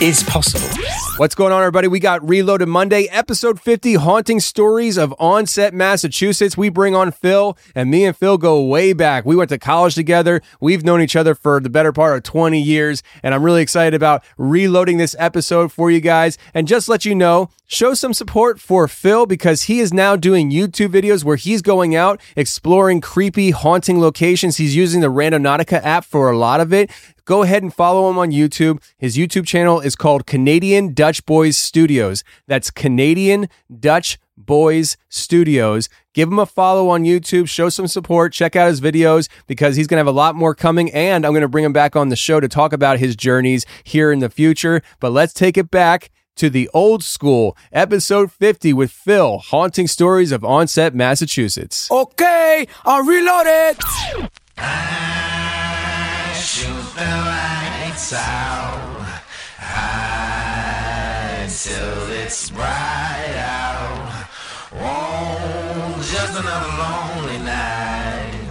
is possible. What's going on, everybody? We got Reloaded Monday, episode 50 Haunting Stories of Onset, Massachusetts. We bring on Phill, and me and Phill go way back. We went to college together. We've known each other for the better part of 20 years, and I'm really excited about reloading this episode for you guys. And just let you know, show some support for Phill because he is now doing YouTube videos where he's going out exploring creepy, haunting locations. He's using the Randonautica app for a lot of it go ahead and follow him on YouTube. His YouTube channel is called Canadian Dutch Boys Studios. That's Canadian Dutch Boys Studios. Give him a follow on YouTube, show some support, check out his videos because he's going to have a lot more coming. And I'm going to bring him back on the show to talk about his journeys here in the future. But let's take it back to the old school, episode 50 with Phill, Haunting Stories of Onset, Massachusetts. Okay, I'll reload it. The lights out till it's bright out. Oh, just another lonely night.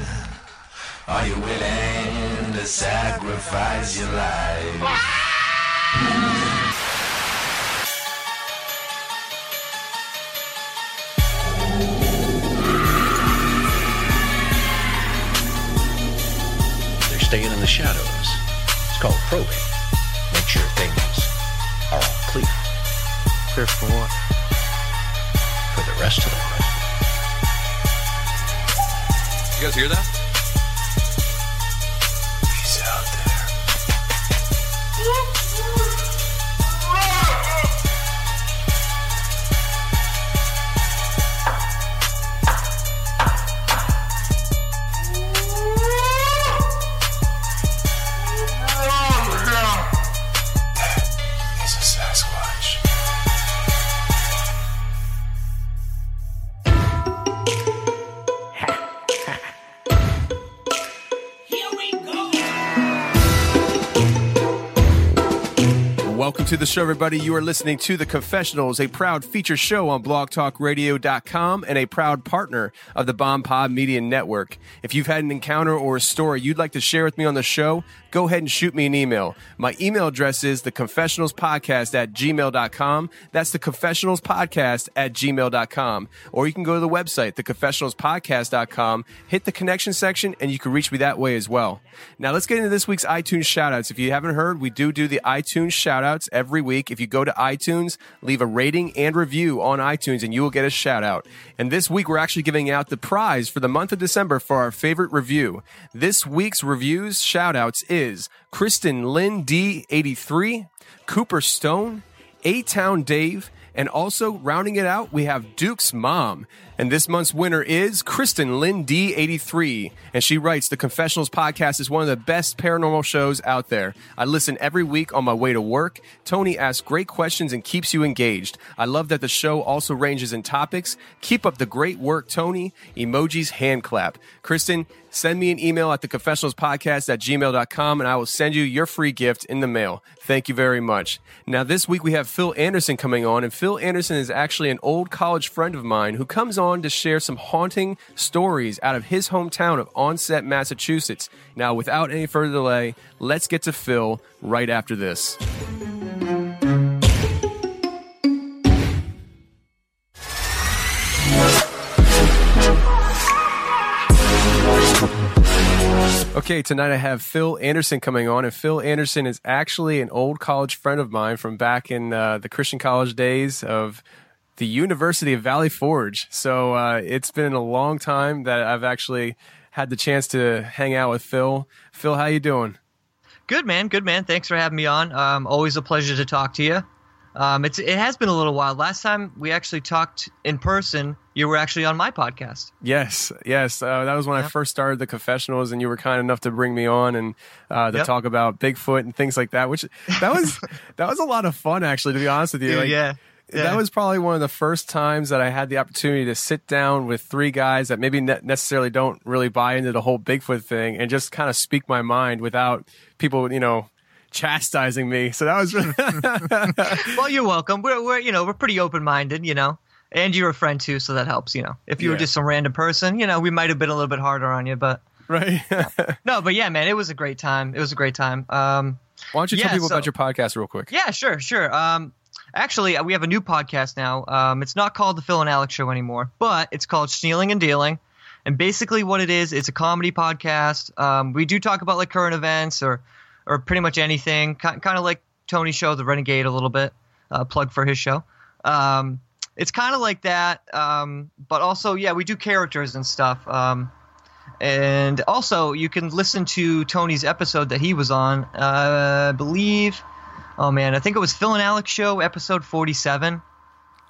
Are you willing to sacrifice your life? Staying in the shadows. It's called probing. Make sure things are all clear Clear for what? for the rest of them. You guys hear that? Welcome to the show, everybody. You are listening to The Confessionals, a proud feature show on blogtalkradio.com and a proud partner of the Bomb Pod Media Network. If you've had an encounter or a story you'd like to share with me on the show, go ahead and shoot me an email. My email address is theconfessionalspodcast at gmail.com. That's the confessionalspodcast at gmail.com. Or you can go to the website, theconfessionalspodcast.com, hit the connection section, and you can reach me that way as well. Now let's get into this week's iTunes shoutouts. If you haven't heard, we do do the iTunes shoutouts every week. If you go to iTunes, leave a rating and review on iTunes, and you will get a shout out. And this week, we're actually giving out the prize for the month of December for our favorite review. This week's reviews shoutouts is Kristen Lynn D83, Cooper Stone, A Town Dave, and also rounding it out, we have Duke's mom. And this month's winner is Kristen Lynn D83. And she writes The Confessionals podcast is one of the best paranormal shows out there. I listen every week on my way to work. Tony asks great questions and keeps you engaged. I love that the show also ranges in topics. Keep up the great work, Tony. Emojis hand clap. Kristen, send me an email at theconfessionalspodcast at gmail.com and I will send you your free gift in the mail. Thank you very much. Now, this week we have Phill Anderson coming on, and Phill Anderson is actually an old college friend of mine who comes on to share some haunting stories out of his hometown of Onset, Massachusetts. Now, without any further delay, let's get to Phill right after this. Okay, tonight I have Phill Anderson coming on, and Phill Anderson is actually an old college friend of mine from back in uh, the Christian college days of the University of Valley Forge. So uh, it's been a long time that I've actually had the chance to hang out with Phill. Phill, how you doing? Good man, good man. Thanks for having me on. Um, always a pleasure to talk to you. Um, it's it has been a little while. Last time we actually talked in person, you were actually on my podcast. Yes, yes. Uh, that was when I first started the confessionals, and you were kind enough to bring me on and uh, to Yep. talk about Bigfoot and things like that. Which that was that was a lot of fun, actually. To be honest with you, Dude, Like, yeah. Yeah. that was probably one of the first times that I had the opportunity to sit down with three guys that maybe ne- necessarily don't really buy into the whole Bigfoot thing and just kind of speak my mind without people, you know, chastising me. So that was really well, you're welcome. We're, we're you know we're pretty open minded, you know, and you're a friend too, so that helps. You know, if you were just some random person, you know, we might have been a little bit harder on you, but right. no, but yeah, man, it was a great time. It was a great time. Um, Why don't you Yeah, tell people so- about your podcast real quick? yeah, sure, sure. Um, actually, uh, we have a new podcast now. Um, it's not called the Phill and Alex Show anymore, but it's called Snealing and Dealing. And basically, what it is, it's a comedy podcast. Um, we do talk about like current events or, or pretty much anything, kind of like Tony's show, The Renegade, a little bit. Uh, plug for his show. Um, it's kind of like that, um, but also, yeah, we do characters and stuff. Um, and also, you can listen to Tony's episode that he was on. Uh, I believe. Oh man, I think it was Phill and Alex show episode forty-seven.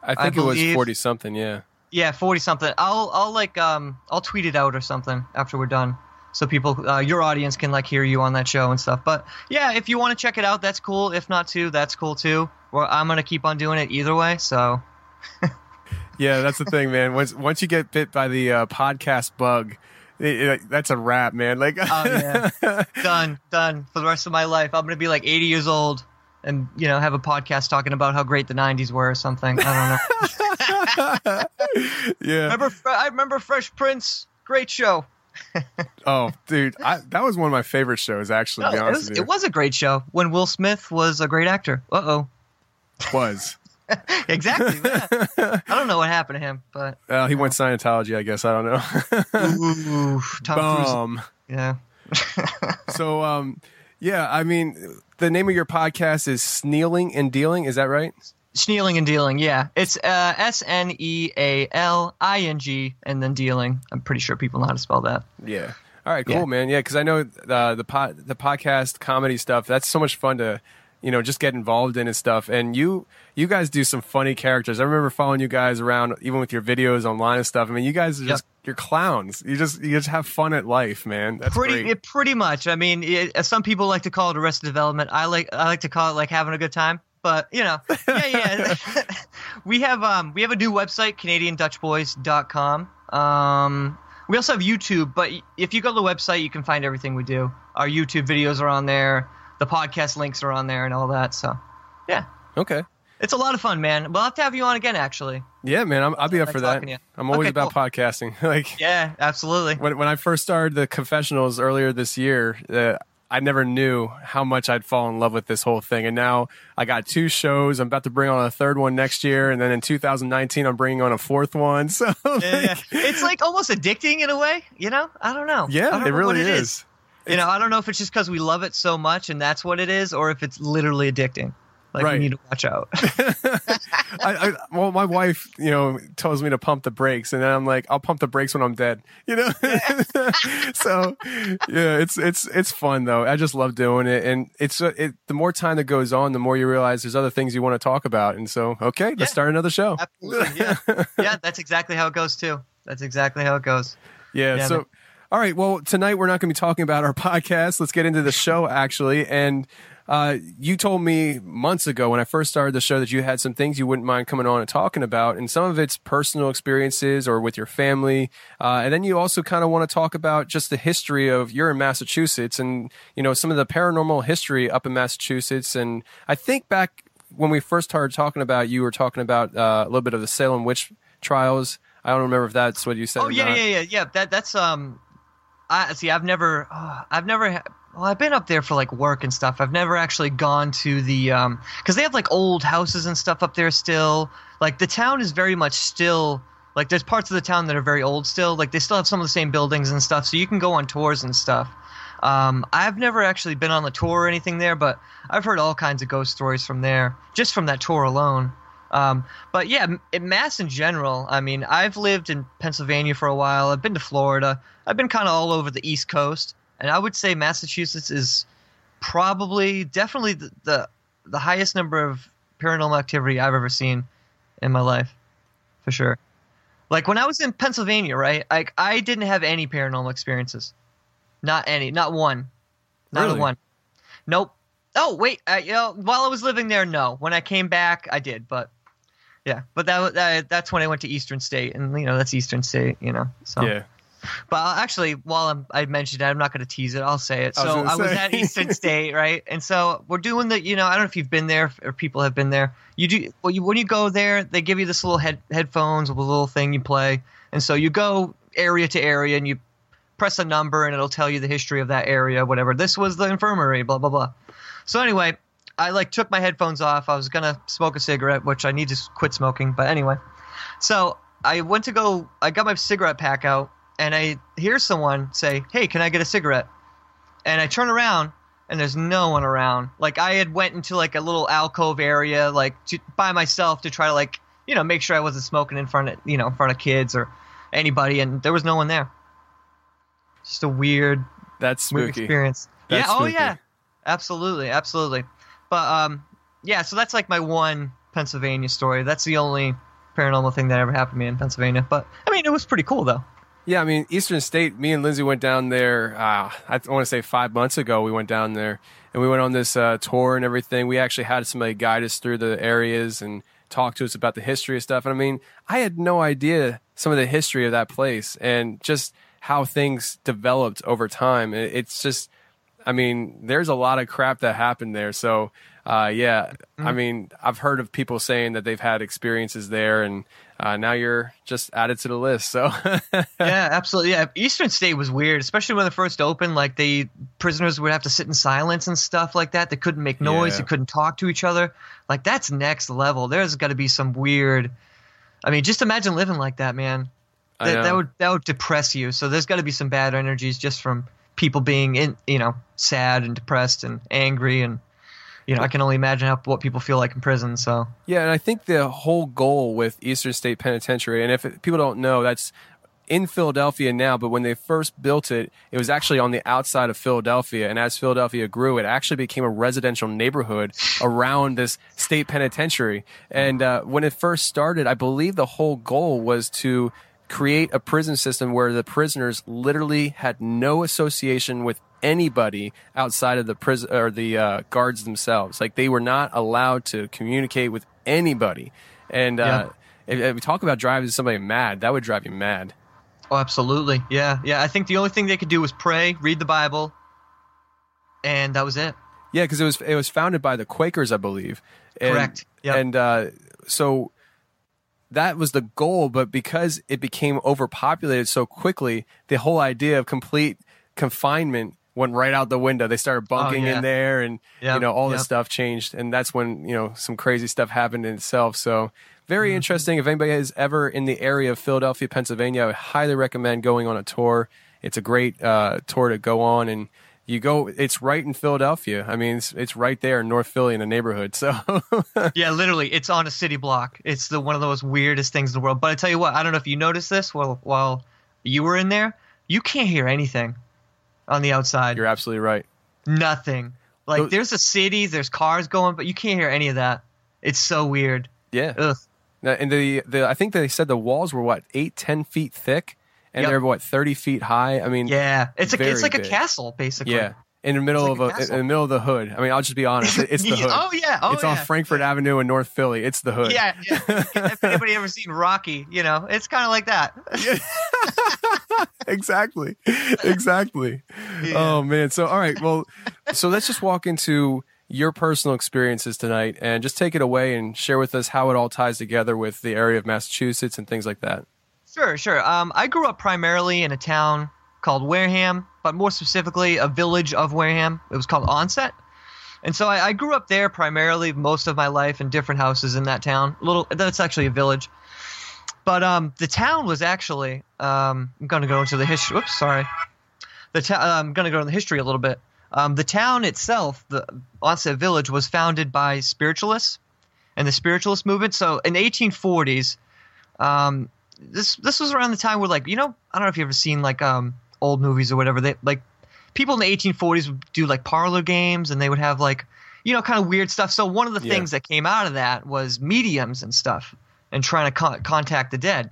I think it was 40 something. Yeah. Yeah, forty something. I'll I'll like um I'll tweet it out or something after we're done, so people uh, your audience can like hear you on that show and stuff. But yeah, if you want to check it out, that's cool. If not too, that's cool too. Well, I'm gonna keep on doing it either way. So Yeah, that's the thing, man. Once once you get bit by the uh, podcast bug, it, it- that's a wrap, man. Like, oh yeah, done done for the rest of my life. I'm gonna be like 80 years old. And you know, have a podcast talking about how great the '90s were, or something. I don't know. yeah. remember, I remember Fresh Prince. Great show. Oh, dude, I, that was one of my favorite shows. Actually, to be No, it, was, with you, it was a great show when Will Smith was a great actor. Uh oh. was. Exactly. yeah. I don't know what happened to him, but Uh, he went Scientology, I guess. I don't know. ooh, Tom Cruise. Bum. Yeah. So, um, yeah, I mean, the name of your podcast is Snealing and Dealing. Is that right? Snealing and dealing. Yeah, it's uh, S N E A L I N G and then dealing. I'm pretty sure people know how to spell that. Yeah. All right, cool, Yeah. man. Yeah, because I know uh, the pod, the podcast comedy stuff. That's so much fun to, you know, just get involved in and stuff. And you, you guys do some funny characters. I remember following you guys around, even with your videos online and stuff. I mean, you guys are just you're clowns. You just you just have fun at life, man. That's pretty, great. it, pretty much. I mean, it, some people like to call it arrested development. I like, I like to call it like having a good time. But you know, yeah, yeah. we have, um, we have a new website, CanadianDutchBoys.com. Um, we also have YouTube, but if you go to the website, you can find everything we do. Our YouTube videos are on there. The podcast links are on there and all that. So, yeah, okay. it's a lot of fun, man. We'll have to have you on again, actually. Yeah, man. I'm, I'll be up Nice for that. talking to you. I'm always Okay, about cool. podcasting. like Yeah, absolutely. when when I first started the confessionals earlier this year, uh, I never knew how much I'd fall in love with this whole thing. And now I got two shows. I'm about to bring on a third one next year, and then in 2019 I'm bringing on a fourth one. So Yeah, yeah. it's like almost addicting in a way, you know? I don't know. I yeah, don't it know really what is. You know, I don't know if it's just because we love it so much and that's what it is, or if it's literally addicting. Like Right. we need to watch out. I, I, well, my wife, you know, tells me to pump the brakes, and then I'm like, I'll pump the brakes when I'm dead. You know. so, yeah, it's it's it's fun though. I just love doing it, and it's uh, it. The more time that goes on, the more you realize there's other things you want to talk about, and so okay, let's start another show. Absolutely. Yeah. yeah, that's exactly how it goes too. That's exactly how it goes. Yeah. Yeah, so, man. All right. Well, tonight we're not going to be talking about our podcast. Let's get into the show, actually. And uh, you told me months ago when I first started the show that you had some things you wouldn't mind coming on and talking about, and some of it's personal experiences or with your family. Uh, and then you also kind of want to talk about just the history of you're in Massachusetts and you know some of the paranormal history up in Massachusetts. And I think back when we first started talking about, you were talking about uh, a little bit of the Salem witch trials. I don't remember if that's what you said. Oh yeah, not. yeah, yeah, yeah. That that's um, I see. I've never, oh, I've never. Well, I've been up there for like work and stuff. I've never actually gone to the um, because they have like old houses and stuff up there still. Like the town is very much still like there's parts of the town that are very old still. Like they still have some of the same buildings and stuff, so you can go on tours and stuff. Um, I've never actually been on the tour or anything there, but I've heard all kinds of ghost stories from there, just from that tour alone. Um, but yeah, Mass in general, I mean, I've lived in Pennsylvania for a while. I've been to Florida. I've been kind of all over the East Coast, and I would say Massachusetts is probably, definitely the the, the highest number of paranormal activity I've ever seen in my life, for sure. Like when I was in Pennsylvania, right? Like I didn't have any paranormal experiences, not any, not one, not Really? one. Nope. Oh wait, uh, you know, while I was living there, no. When I came back, I did, but yeah. But that, that that's when I went to Eastern State, and you know that's Eastern State, you know. So Yeah. But I'll- actually, while I'm, I mentioned it, I'm not going to tease it. I'll say it. I was So I was at Eastern State, right? And so we're doing the, you know, I don't know if you've been there or people have been there. You do well. You, when you go there, they give you this little head headphones with a little thing you play, and so you go area to area and you press a number and it'll tell you the history of that area, whatever. This was the infirmary, blah blah blah. So anyway, I like took my headphones off. I was gonna smoke a cigarette, which I need to quit smoking, but anyway. So I went to go. I got my cigarette pack out, and I hear someone say, "Hey, can I get a cigarette?" And I turn around, and there's no one around. Like I had went into like a little alcove area, like to, by myself to try to like you know make sure I wasn't smoking in front of you know in front of kids or anybody, and there was no one there. Just a weird, That's weird spooky. experience. That's yeah. Oh yeah. Absolutely. Absolutely. But um, yeah. So that's like my one Pennsylvania story. That's the only paranormal thing that ever happened to me in Pennsylvania. But I mean, it was pretty cool though. Yeah, I mean, Eastern State, me and Lindsay went down there, uh, I want to say five months ago, we went down there and we went on this uh, tour and everything. We actually had somebody guide us through the areas and talk to us about the history of stuff. And I mean, I had no idea some of the history of that place and just how things developed over time. It's just, I mean, there's a lot of crap that happened there. So, uh, yeah, I mean, I've heard of people saying that they've had experiences there, and uh, now you're just added to the list. So, yeah, absolutely. Yeah, Eastern State was weird, especially when it first opened. Like they prisoners would have to sit in silence and stuff like that. They couldn't make noise. Yeah. They couldn't talk to each other. Like that's next level. There's got to be some weird. I mean, just imagine living like that, man. That, that would that would depress you. So there's got to be some bad energies just from people being in, you know, sad and depressed and angry and. You know, I can only imagine how, what people feel like in prison. So Yeah, and I think the whole goal with Eastern State Penitentiary, and if it, people don't know, that's in Philadelphia now, but when they first built it, it was actually on the outside of Philadelphia. And as Philadelphia grew, it actually became a residential neighborhood around this state penitentiary. And uh, when it first started, I believe the whole goal was to create a prison system where the prisoners literally had no association with anybody outside of the prison or the uh, guards themselves. Like they were not allowed to communicate with anybody. And uh, if, if we talk about driving somebody mad, that would drive you mad. Oh, absolutely. Yeah, yeah. I think the only thing they could do was pray, read the Bible, and that was it. Yeah, because it was it was founded by the Quakers, I believe. And, Correct. Yep. And uh, so that was the goal, but because it became overpopulated so quickly, the whole idea of complete confinement went right out the window. They started bunking Oh, yeah. in there, and you know all this yep. stuff changed, and that's when you know some crazy stuff happened in itself. So. Very Mm-hmm. interesting. If anybody is ever in the area of Philadelphia, Pennsylvania, I would highly recommend going on a tour. It's a great uh, tour to go on, and you go. It's right in Philadelphia. I mean, it's, it's right there in North Philly in the neighborhood. So yeah, literally, it's on a city block. It's the one of the most weirdest things in the world. But I tell you what, I don't know if you noticed this while while you were in there. You can't hear anything on the outside. you're absolutely right. Nothing. Like there's a city, there's cars going, but you can't hear any of that. It's so weird. Yeah. Ugh. And the, the I think they said the walls were what eight, ten feet thick, and Yep. they're what thirty feet high. I mean, Yeah, it's a it's like big. a castle basically. yeah. In the middle It's of a castle. in the middle of the hood. I mean, I'll just be honest. It's the hood. oh, yeah, oh, it's on yeah. Frankford Avenue in North Philly. It's the hood. Yeah, yeah. if anybody ever seen Rocky, you know, it's kind of like that. exactly exactly oh man so all right well so let's just walk into your personal experiences tonight and just take it away and share with us how it all ties together with the area of massachusetts and things like that Sure, sure. Um, I grew up primarily in a town called Wareham, but more specifically, a village of Wareham. It was called Onset. And so I, I grew up there primarily most of my life in different houses in that town. A Little, that's actually a village. But um, the town was actually. Um, I'm going to go into the history. Whoops, sorry. The ta- I'm going to go into the history a little bit. Um, the town itself, the Onset Village, was founded by spiritualists and the spiritualist movement. So in the 1840s, um, this this was around the time where like you know I don't know if you ever seen like um old movies or whatever they like people in the 1840s would do like parlor games and they would have like you know kind of weird stuff. So one of the Yeah. things that came out of that was mediums and stuff and trying to con- contact the dead.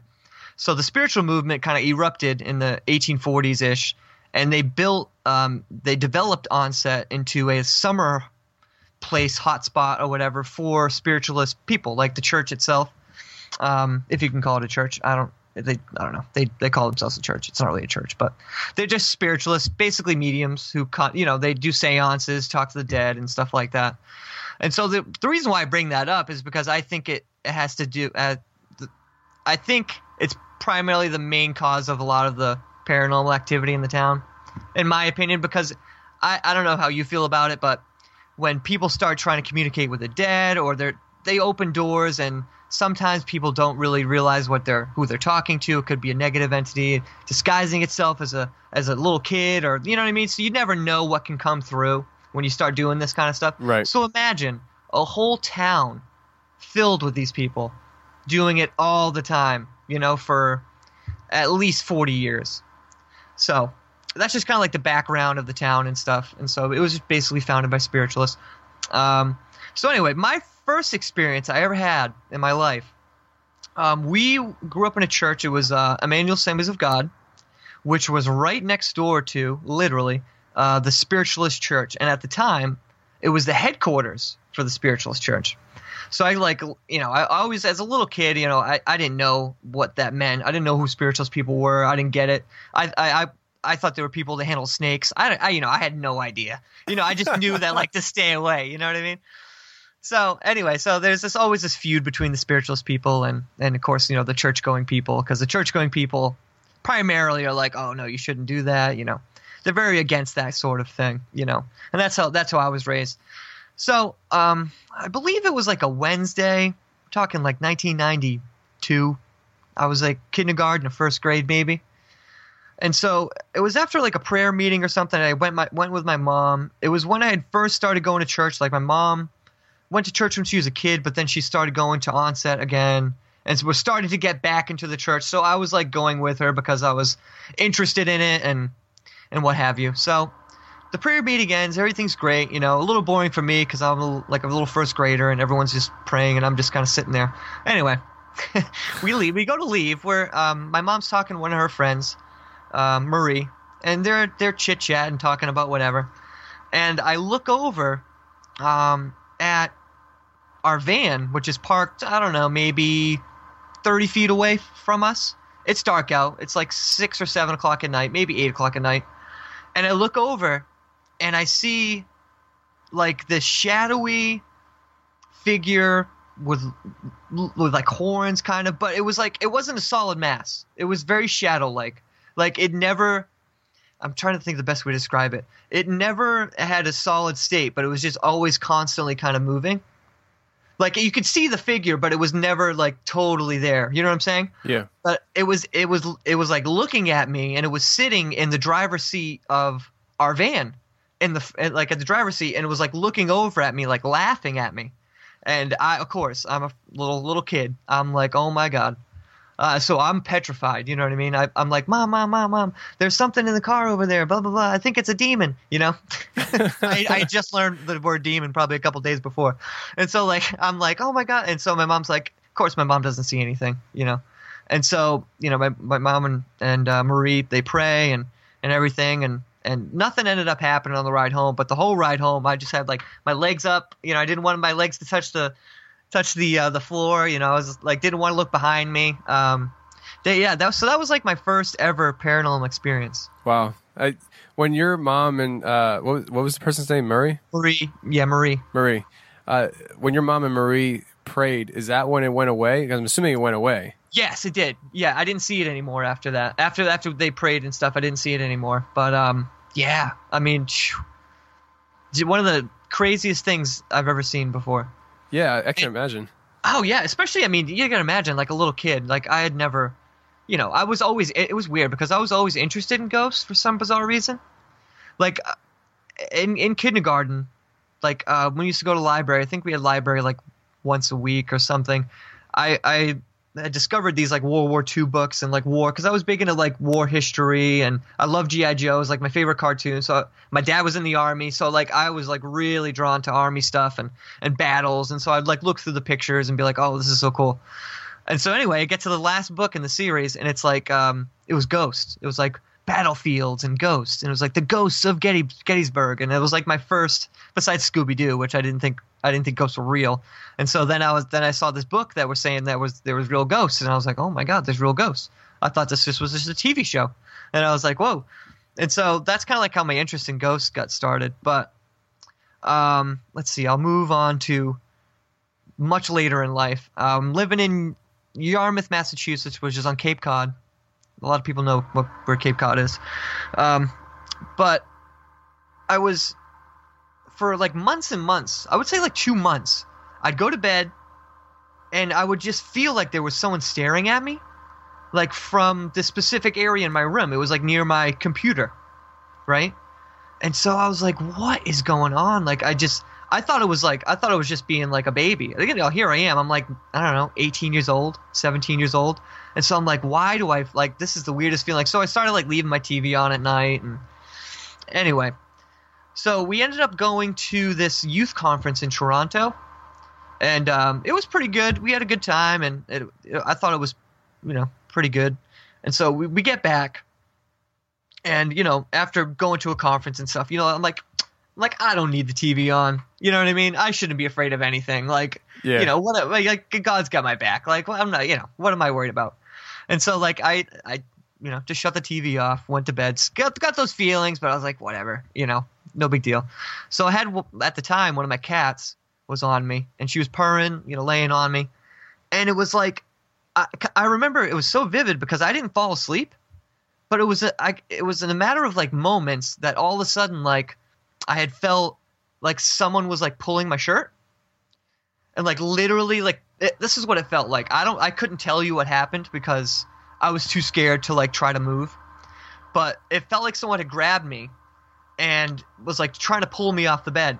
So the spiritual movement kind of erupted in the 1840s ish, and they built, um, they developed Onset into a summer place hotspot or whatever for spiritualist people, like the church itself. Um, if you can call it a church. I don't. They I don't know. They they call themselves a church. It's not really a church, but they're just spiritualists, basically mediums who. You know, they do seances, talk to the dead, and stuff like that. And so the the reason why I bring that up is because I think it, it has to do. Uh, the, I think it's primarily the main cause of a lot of the paranormal activity in the town, in my opinion. Because I I don't know how you feel about it, but when people start trying to communicate with the dead, or they're they open doors and sometimes people don't really realize what they're who they're talking to. It could be a negative entity disguising itself as a as a little kid, or you know what I mean. So you never know what can come through when you start doing this kind of stuff. Right. So imagine a whole town filled with these people doing it all the time. You know, for at least forty years. So that's just kind of like the background of the town and stuff. And so it was just basically founded by spiritualists. Um, so anyway, my first experience I ever had in my life, um, we grew up in a church. It was uh, Emmanuel Assemblies of God, which was right next door to, literally, uh, the Spiritualist Church. And at the time, it was the headquarters for the Spiritualist Church. So I like, you know, I always, as a little kid, you know, I, I didn't know what that meant. I didn't know who spiritualist people were. I didn't get it. I, I, I I thought there were people that handle snakes. I, I, you know, I had no idea. You know, I just knew that like to stay away. You know what I mean? So anyway, so there's this always this feud between the spiritualist people and and of course you know the church going people because the church going people primarily are like, oh no, you shouldn't do that. You know, they're very against that sort of thing. You know, and that's how that's how I was raised. So um, I believe it was like a Wednesday, talking like 1992. I was like kindergarten or first grade maybe. And so it was after like a prayer meeting or something. I went my went with my mom. It was when I had first started going to church. Like my mom went to church when she was a kid, but then she started going to onset again, and so was starting to get back into the church. So I was like going with her because I was interested in it and and what have you. So the prayer meeting ends. Everything's great. You know, a little boring for me because I'm a, like a little first grader and everyone's just praying and I'm just kind of sitting there. Anyway, we leave. We go to leave. Where um, my mom's talking to one of her friends uh, Marie, and they're they're chit chatting, talking about whatever. And I look over um, at our van, which is parked, I don't know, maybe 30 feet away from us. It's dark out. It's like six or seven o'clock at night, maybe eight o'clock at night. And I look over, and I see like this shadowy figure with with like horns, kind of, but it was like it wasn't a solid mass. It was very shadow like. Like it never. I'm trying to think the best way to describe it. It never had a solid state, but it was just always constantly kind of moving. Like you could see the figure, but it was never like totally there. You know what I'm saying? Yeah. But it was it was it was like looking at me, and it was sitting in the driver's seat of our van, in the like at the driver's seat, and it was like looking over at me, like laughing at me. And I, of course, I'm a little little kid. I'm like, oh my god. Uh, so I'm petrified. You know what I mean? I, am like, mom, mom, mom, mom. There's something in the car over there. Blah blah blah. I think it's a demon. You know? I, I, just learned the word demon probably a couple days before, and so like I'm like, oh my god. And so my mom's like, of course my mom doesn't see anything. You know? And so you know my my mom and and uh, Marie they pray and and everything and and nothing ended up happening on the ride home. But the whole ride home, I just had like my legs up. You know, I didn't want my legs to touch the touch the uh, the floor. You know, I was like didn't want to look behind me. Um, they, yeah, that was, so that was like my first ever paranormal experience. Wow. I, when your mom and uh, what was, what was the person's name? Murray. Marie. Yeah, Marie. Marie. Uh, when your mom and Marie prayed, is that when it went away? Because I'm assuming it went away. Yes, it did. Yeah, I didn't see it anymore after that. After after they prayed and stuff, I didn't see it anymore. But um, yeah, I mean, one of the craziest things I've ever seen before. Yeah, I can imagine. Oh yeah, especially I mean, you can imagine like a little kid. Like I had never, you know, I was always it, was weird because I was always interested in ghosts for some bizarre reason. Like uh, in in kindergarten, like uh, when we used to go to library, I think we had library like once a week or something. I I I discovered these like World War II books and like war because I was big into like war history and I love GI Joe. It's like my favorite cartoon. So my dad was in the army, so like I was like really drawn to army stuff and and battles. And so I'd like look through the pictures and be like, oh, this is so cool. And so anyway, I get to the last book in the series and it's like um it was Ghost. It was like battlefields and ghosts, and it was like the ghosts of Getty, Gettysburg, and it was like my first, besides Scooby Doo, which I didn't think I didn't think ghosts were real, and so then I was then I saw this book that was saying that was there was real ghosts, and I was like, oh my god, there's real ghosts. I thought this just was just a TV show, and I was like, whoa, and so that's kind of like how my interest in ghosts got started. But um, let's see, I'll move on to much later in life. Living in Yarmouth, Massachusetts, which is on Cape Cod. A lot of people know what, where Cape Cod is. Um, but I was, for like months and months, I would say like two months, I'd go to bed and I would just feel like there was someone staring at me, like from this specific area in my room. It was like near my computer, right? And so I was like, what is going on? Like, I just, I thought it was like I thought it was just being like a baby. You know, here I am. I'm like I don't know, 18 years old, 17 years old, and so I'm like, why do I like this is the weirdest feeling. So I started like leaving my TV on at night, and anyway, so we ended up going to this youth conference in Toronto, and um, it was pretty good. We had a good time, and it, I thought it was, you know, pretty good. And so we, we get back, and you know, after going to a conference and stuff, you know, I'm like, like I don't need the TV on. You know what I mean? I shouldn't be afraid of anything. Like, Yeah. you know, what? Like, God's got my back. Like, well, I'm not. You know, what am I worried about? And so, like, I, I, you know, just shut the TV off, went to bed, got got those feelings, but I was like, whatever. You know, no big deal. So I had at the time one of my cats was on me, and she was purring, you know, laying on me, and it was like, I, I remember it was so vivid because I didn't fall asleep, but it was a, I, it was in a matter of like moments that all of a sudden like I had felt like someone was like pulling my shirt, and like literally like it, this is what it felt like. I don't I couldn't tell you what happened because I was too scared to like try to move, but it felt like someone had grabbed me and was like trying to pull me off the bed.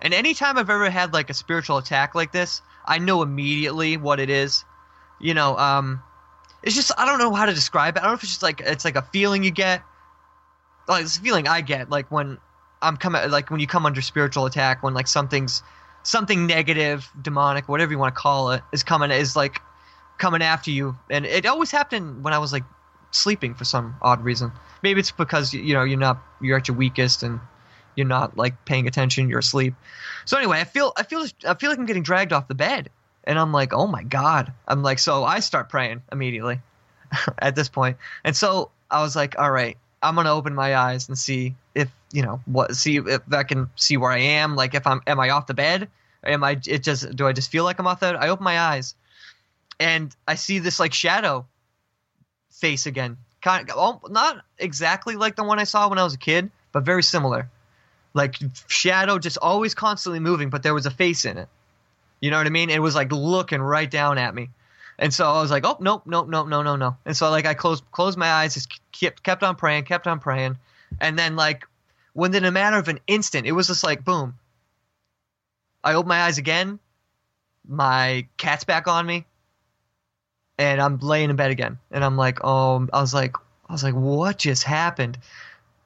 And anytime I've ever had like a spiritual attack like this, I know immediately what it is. You know, um, it's just I don't know how to describe it. I don't know if it's just like it's like a feeling you get, like this feeling I get like when I'm coming like when you come under spiritual attack when like something's something negative, demonic, whatever you want to call it, is coming is like coming after you. And it always happened when I was like sleeping for some odd reason. Maybe it's because you know you're not you're at your weakest and you're not like paying attention, you're asleep. So anyway, I feel I feel I feel like I'm getting dragged off the bed. And I'm like, "Oh my god." I'm like so I start praying immediately at this point. And so I was like, "All right, I'm to open my eyes and see if, you know, what see if I can see where I am, like if I'm am I off the bed? Am I it just do I just feel like I'm off the bed? I open my eyes and I see this like shadow face again. Kind of, not exactly like the one I saw when I was a kid, but very similar. Like shadow just always constantly moving, but there was a face in it. You know what I mean? It was like looking right down at me. And so I was like, oh nope, nope, nope, no, no, no. And so like I closed closed my eyes, just kept kept on praying, kept on praying, and then like within a matter of an instant, it was just like boom. I open my eyes again, my cat's back on me, and I'm laying in bed again, and I'm like, oh, I was like, I was like, what just happened?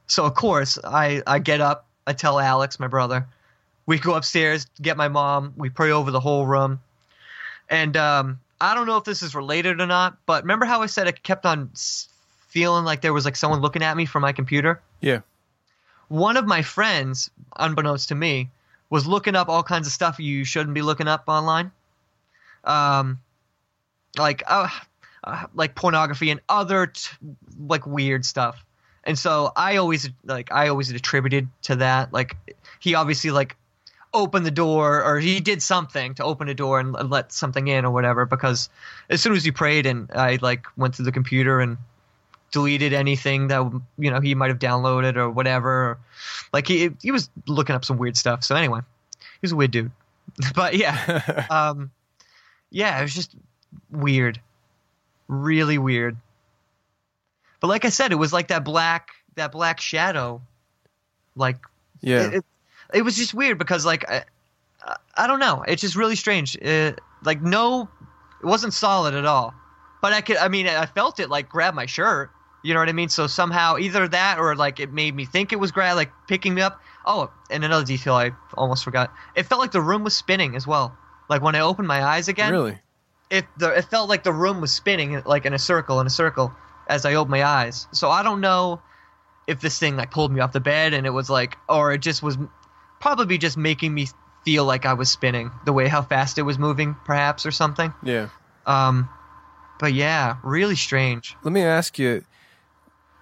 So of course I I get up, I tell Alex, my brother, we go upstairs, get my mom, we pray over the whole room, and um, I don't know if this is related or not, but remember how I said I kept on feeling like there was like someone looking at me from my computer? Yeah. One of my friends, unbeknownst to me, was looking up all kinds of stuff you shouldn't be looking up online. Um, like uh, uh, like pornography and other t- like weird stuff. And so I always like I always attributed to that. Like he obviously like opened the door or he did something to open a door and, and let something in or whatever because as soon as he prayed and I like went to the computer and deleted anything that you know he might have downloaded or whatever. Like he he was looking up some weird stuff. So anyway he was a weird dude. But yeah um yeah it was just weird. Really weird. But like i said it was like that black that black shadow like Yeah. it, it, it was just weird because like I, I- don't know. It's just really strange. Uh like no it wasn't solid at all. But i could i mean i felt it like grab my shirt you know what i mean so somehow either that or like it made me think it was grad like picking me up oh and another detail i almost forgot it felt like the room was spinning as well like when i opened my eyes again Really? it the it felt like the room was spinning like in a circle in a circle as I opened my eyes. So I don't know if this thing like pulled me off the bed and it was like, or it just was probably just making me feel like I was spinning the way how fast it was moving, perhaps or something. Yeah. Um, but yeah, really strange. Let me ask you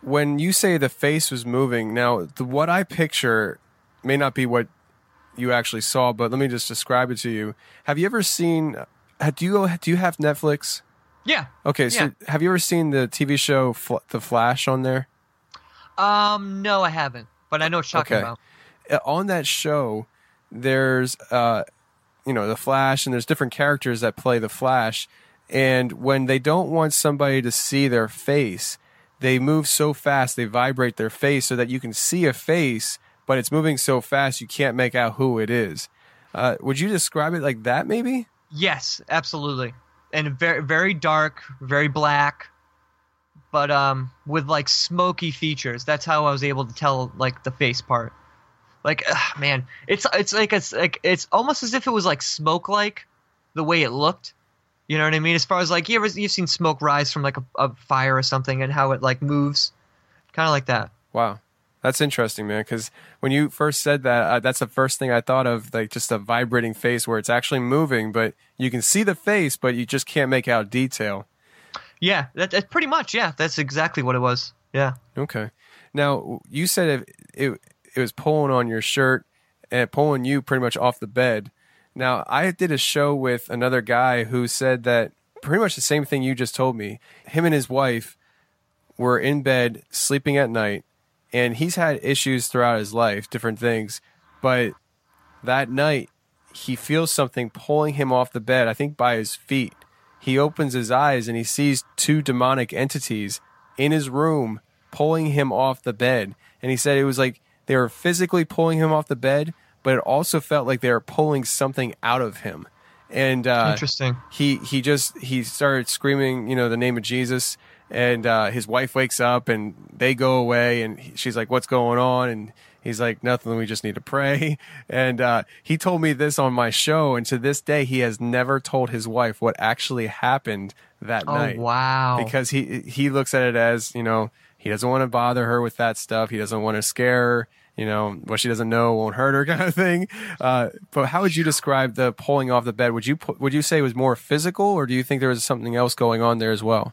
when you say the face was moving, now the, what I picture may not be what you actually saw, but let me just describe it to you. Have you ever seen uh, do you do you have Netflix? Yeah. Okay, so Yeah. have you ever seen the TV show Fl- The Flash on there? Um, no, I haven't, but I know what you're talking Okay. about. Uh, on that show there's uh you know the flash and there's different characters that play the flash and when they don't want somebody to see their face they move so fast they vibrate their face so that you can see a face but it's moving so fast you can't make out who it is uh, would you describe it like that maybe Yes, absolutely, and very very dark, very black, but um with like smoky features. That's how I was able to tell like the face part. Like ugh, man, it's it's like it's like it's almost as if it was like smoke like the way it looked. You know what I mean? As far as like you ever you've seen smoke rise from like a, a fire or something and how it like moves, kind of like that. wow that's interesting man because when you first said that uh, that's the first thing i thought of like just a vibrating face where it's actually moving but you can see the face but you just can't make out detail Yeah, that, that's pretty much yeah. That's exactly what it was. Yeah. Okay. Now you said it, it it was pulling on your shirt and pulling you pretty much off the bed. Now I did a show with another guy who said that pretty much the same thing you just told me. Him and his wife were in bed sleeping at night, and he's had issues throughout his life, different things, but that night he feels something pulling him off the bed. I think by his feet. He opens his eyes and he sees two demonic entities in his room pulling him off the bed. And he said it was like they were physically pulling him off the bed, but it also felt like they were pulling something out of him. And uh, Interesting. he he just he started screaming, you know, the name of Jesus. And uh, his wife wakes up and they go away, and he, she's like, "What's going on?" And he's like, "Nothing. We just need to pray." And uh, he told me this on my show, and to this day, he has never told his wife what actually happened that Oh night wow. because he he looks at it as you know he doesn't want to bother her with that stuff. He doesn't want to scare her. You know what she doesn't know won't hurt her, kind of thing. Uh, but how would you describe the pulling off the bed? Would you would you say it was more physical, or do you think there was something else going on there as well?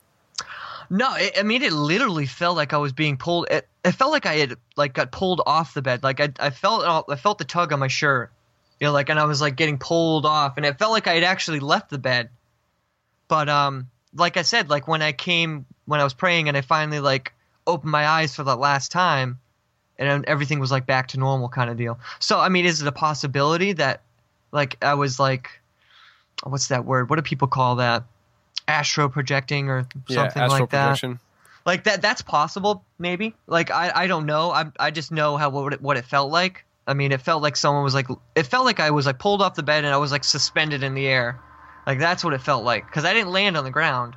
No, it, I mean it literally felt like I was being pulled. It, it felt like I had like got pulled off the bed. Like I, I felt I felt the tug on my shirt, you know, like and I was like getting pulled off, and it felt like I had actually left the bed. But um, like I said, like when I came when I was praying and I finally like opened my eyes for the last time, and everything was like back to normal kind of deal. So I mean, is it a possibility that like I was like, what's that word? What do people call that? Astro projecting or something astral like that projection. like that that's possible maybe like i i don't know i i just know how what it, what it felt like i mean it felt like someone was like it felt like i was like pulled off the bed and i was like suspended in the air like that's what it felt like because i didn't land on the ground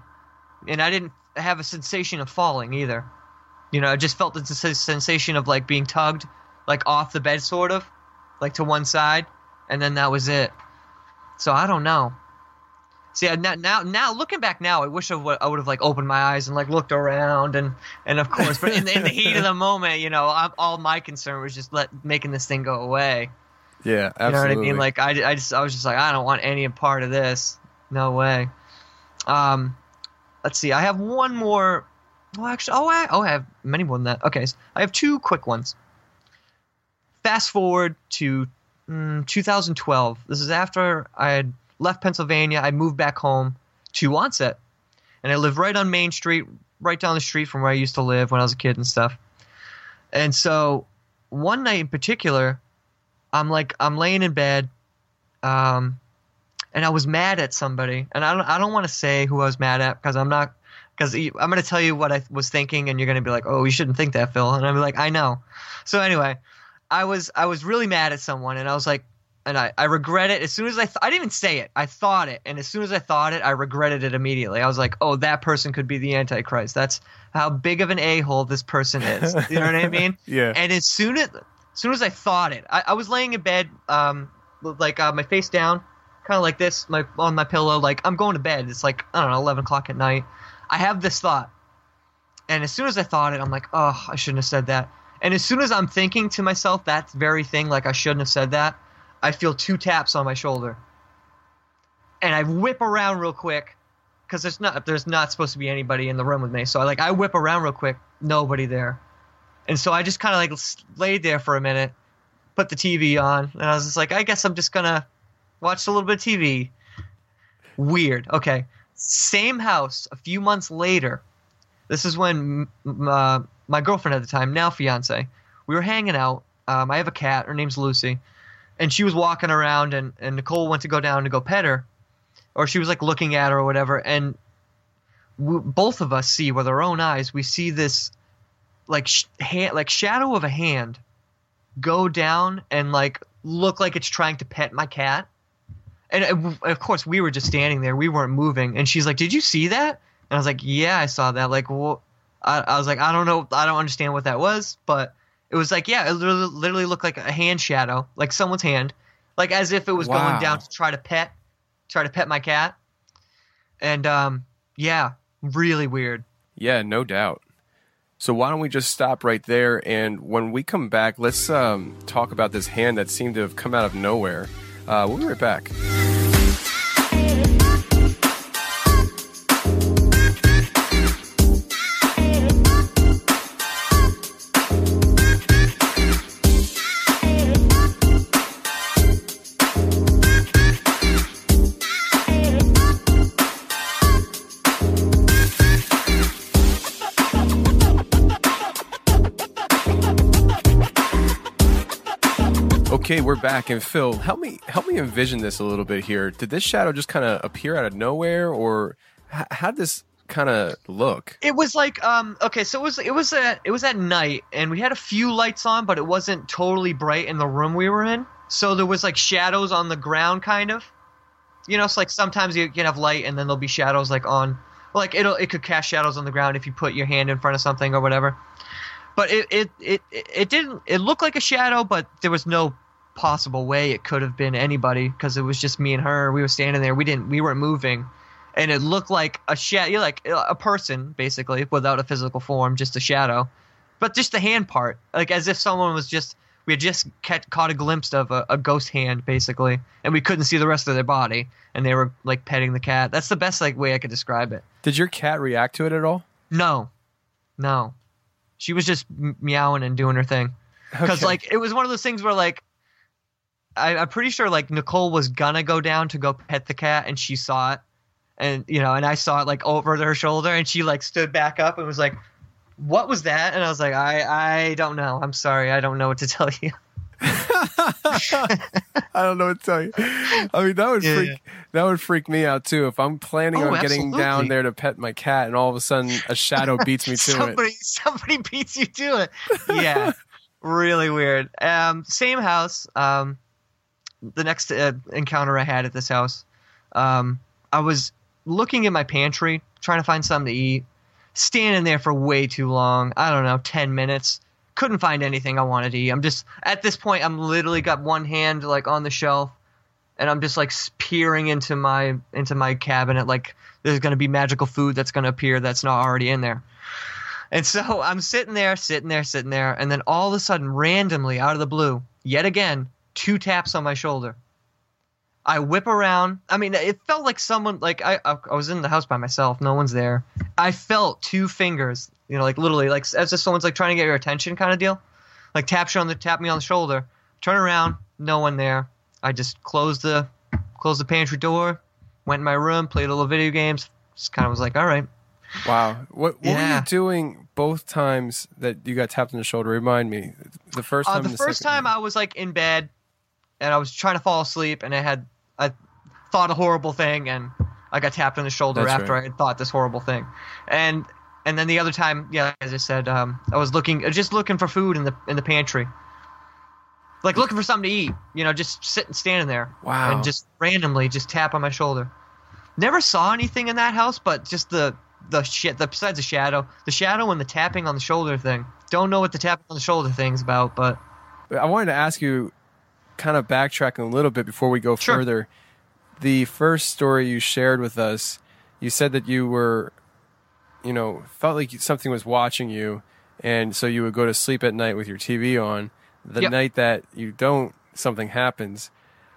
and i didn't have a sensation of falling either you know i just felt the sensation of like being tugged like off the bed sort of like to one side and then that was it so i don't know See, now, now, now, looking back now, I wish I would, I would have like opened my eyes and like looked around and, and of course, but in, in the heat of the moment, you know, I'm, all my concern was just let making this thing go away. Yeah, absolutely. You know what I mean? Like, I, I just, I was just like, I don't want any part of this. No way. Um, let's see. I have one more. Well, actually, oh, I, oh, I have many more than that. Okay, so I have two quick ones. Fast forward to mm, 2012. This is after I had left Pennsylvania. I moved back home to Onset, and I live right on Main Street, right down the street from where I used to live when I was a kid and stuff. And so, one night in particular, I'm like I'm laying in bed, um, and I was mad at somebody, and I don't I don't want to say who I was mad at because I'm not because I'm gonna tell you what I was thinking, and you're gonna be like, oh, you shouldn't think that, Phill, and I'm like, I know. So anyway, I was I was really mad at someone, and I was like, and I I regret it as soon as I th- I didn't even say it, I thought it, and as soon as I thought it, I regretted it immediately. I was like, oh, that person could be the Antichrist. That's how big of an a hole this person is. You know what I mean? Yeah. And as soon as, as soon as I thought it, I, I was laying in bed, um, like uh, my face down, kind of like this, my on my pillow, like I'm going to bed. It's like I don't know, eleven o'clock at night. I have this thought, And as soon as I thought it, I'm like, oh, I shouldn't have said that. And as soon as I'm thinking to myself that very thing, like I shouldn't have said that, I feel two taps on my shoulder. And I whip around real quick because there's not there's not supposed to be anybody in the room with me. So I like I whip around real quick, nobody there. And so I just kind of like laid there for a minute, put the TV on, and I was just like, I guess I'm just gonna watch a little bit of TV. Weird. Okay. Same house. A few months later. This is when uh, my girlfriend at the time, now fiance, we were hanging out. Um, I have a cat. Her name's Lucy, and she was walking around, and and Nicole went to go down to go pet her, or she was like looking at her or whatever, and both of us see with our own eyes. We see this like sh- hand, like shadow of a hand go down and like look like it's trying to pet my cat. And uh, of course, we were just standing there. We weren't moving. And she's like, "Did you see that?" And I was like, "Yeah, I saw that." Like, well, I, I was like, "I don't know. I don't understand what that was." But it was like, yeah, it literally, literally looked like a hand shadow, like someone's hand, like as if it was Wow. going down to try to pet, try to pet my cat. And um, yeah, really weird. Yeah, no doubt. So why don't we just stop right there and when we come back, let's um, talk about this hand that seemed to have come out of nowhere. Uh, we'll be right back. Okay, we're back, and Phill, help me help me envision this a little bit here. Did this shadow just kind of appear out of nowhere, or h- how did this kind of look? It was like um okay, so it was it was at it was at night and we had a few lights on, but it wasn't totally bright in the room we were in. So there was like shadows on the ground kind of. You know, it's like sometimes you can have light and then there'll be shadows like on like it'll it could cast shadows on the ground if you put your hand in front of something or whatever. But it it it, it didn't it looked like a shadow, but there was no possible way it could have been anybody because it was just me and her. We were standing there. We didn't we weren't moving and it looked like a shadow, like uh, a person basically without a physical form, just a shadow, but just the hand part, like as if someone was just we had just ca- caught a glimpse of a, a ghost hand basically, and we couldn't see the rest of their body, and they were like petting the cat. That's the best like way I could describe it. Did your cat react to it at all? No, no, she was just meowing and doing her thing because Okay. like it was one of those things where like I, I'm pretty sure like Nicole was gonna go down to go pet the cat and she saw it. And you know and I saw it like over her shoulder and she like stood back up and was like what was that? And I was like I I don't know. I'm sorry. I don't know what to tell you. I don't know what to tell you. I mean, that would Yeah, freak that would freak me out too. If I'm planning Oh, on getting down there to pet my cat, and all of a sudden a shadow beats me to it. somebody somebody beats you to it. Yeah. Really weird. Um same house. Um the next uh, encounter i had at this house. Um i was looking in my pantry trying to find something to eat standing there for way too long. I don't know 10 minutes. Couldn't find anything i wanted to eat. I'm just at this point i'm literally got one hand like on the shelf and i'm just like peering into my into my cabinet like there's to be magical food that's to appear that's not already in there. And so I'm sitting there, sitting there, sitting there, and then all of a sudden, randomly out of the blue, yet again, two taps on my shoulder. I whip around. I mean, it felt like someone like I I was in the house by myself. No one's there. I felt two fingers, you know, like literally, like as if someone's like trying to get your attention, kind of deal. Like tap you on the tap me on the shoulder. Turn around, no one there. I just closed the closed the pantry door, went in my room, played a little video games. Just kind of was like, all right, Wow. What, what were you doing both times that you got tapped on the shoulder? Remind me. The first Uh, time. the and first time I was like in bed, and I was trying to fall asleep, and I had I thought a horrible thing, and I got tapped on the shoulder That's after right. I had thought this horrible thing, and and then the other time, yeah, as I said, um, I was looking just looking for food in the in the pantry, like looking for something to eat, you know, just sitting standing there, Wow. and just randomly just tap on my shoulder. Never saw anything in that house, but just the the shit. The besides the shadow, the shadow and the tapping on the shoulder thing. Don't know what the tapping on the shoulder thing's about, but I wanted to ask you, kind of backtracking a little bit before we go Sure. further. The first story you shared with us, you said that you were you know, felt like something was watching you, and so you would go to sleep at night with your TV on. The Yep. night that you don't, something happens.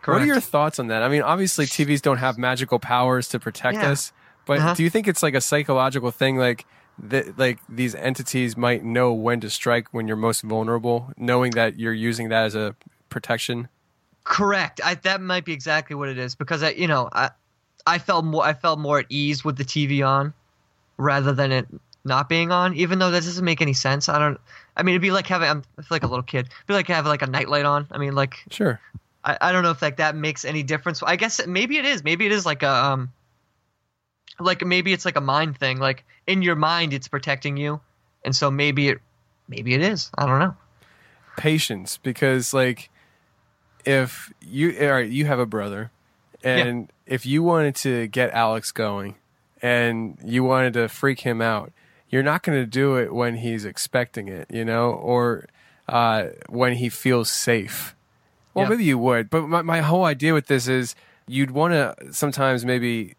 What are your thoughts on that? I mean, obviously TVs don't have magical powers to protect Yeah. us, but Uh-huh. do you think it's like a psychological thing like that like these entities might know when to strike when you're most vulnerable, knowing that you're using that as a protection? Correct. I, that might be exactly what it is because I, you know, I, I felt more, I felt more at ease with the TV on, rather than it not being on. Even though that doesn't make any sense. I don't. I mean, it'd be like having. I'm, I feel like a little kid. It'd be like having like a nightlight on. I mean, like Sure. I, I don't know if like that makes any difference. I guess maybe it is. Maybe it is like a um, like maybe it's like a mind thing. Like in your mind, it's protecting you, and so maybe it, maybe it is. I don't know. patience because like if you all right you have a brother and if you wanted to get alex going and you wanted to freak him out you're not going to do it when he's expecting it you know or uh, when he feels safe well Yeah. maybe you would but my, my whole idea with this is you'd want to sometimes maybe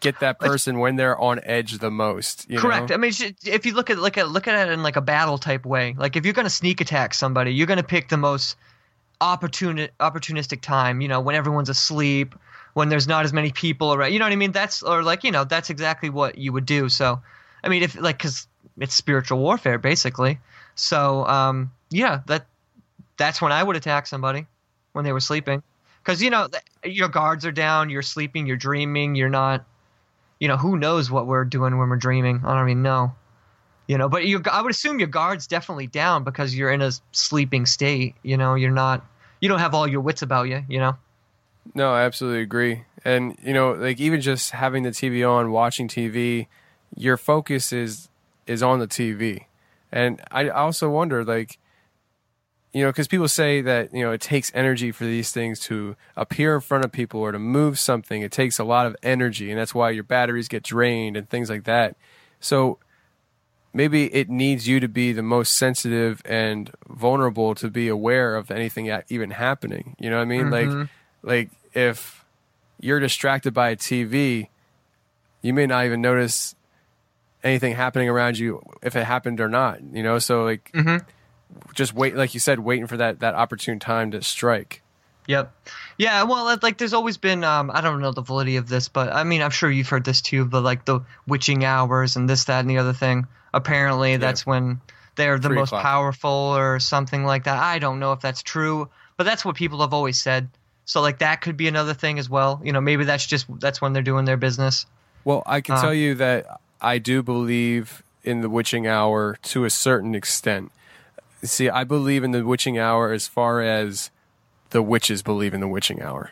get that person when they're on edge the most you Correct. know? I mean, if you look at look at look at it in like a battle type way, like if you're going to sneak attack somebody, you're going to pick the most opportuni- opportunistic time. You know, when everyone's asleep, when there's not as many people around. You know what I mean? That's or like you know that's exactly what you would do. So, I mean, if like because it's spiritual warfare basically. So, um, yeah, that that's when I would attack somebody when they were sleeping, because you know your guards are down, you're sleeping, you're dreaming, you're not you know, who knows what we're doing when we're dreaming? I don't even know. You know, but you I would assume your guard's definitely down because you're in a sleeping state. You know, you're not, you don't have all your wits about you. You know. No, I absolutely agree. And you know, like even just having the TV on, watching TV, your focus is is on the TV. And I also wonder, like, you know, because people say that you know it takes energy for these things to appear in front of people or to move something. It takes a lot of energy, and that's why your batteries get drained and things like that. So maybe it needs you to be the most sensitive and vulnerable to be aware of anything even happening. You know what I mean? Like, mm-hmm. like if you're distracted by a TV, you may not even notice anything happening around you if it happened or not. You know, so like mm-hmm. just wait, like you said, waiting for that that opportune time to strike. Yep. Yeah. Well, uh, like, there's always been. Um, I don't know the validity of this, but I mean, I'm sure you've heard this too. But like the witching hours and this, that, and the other thing. Apparently, that's when they're the Three most o'clock. powerful or something like that. I don't know if that's true, but that's what people have always said. So like that could be another thing as well. You know, maybe that's just that's when they're doing their business. Well, I can Uh. tell you that I do believe in the witching hour to a certain extent. See, I believe in the witching hour as far as the witches believe in the witching hour.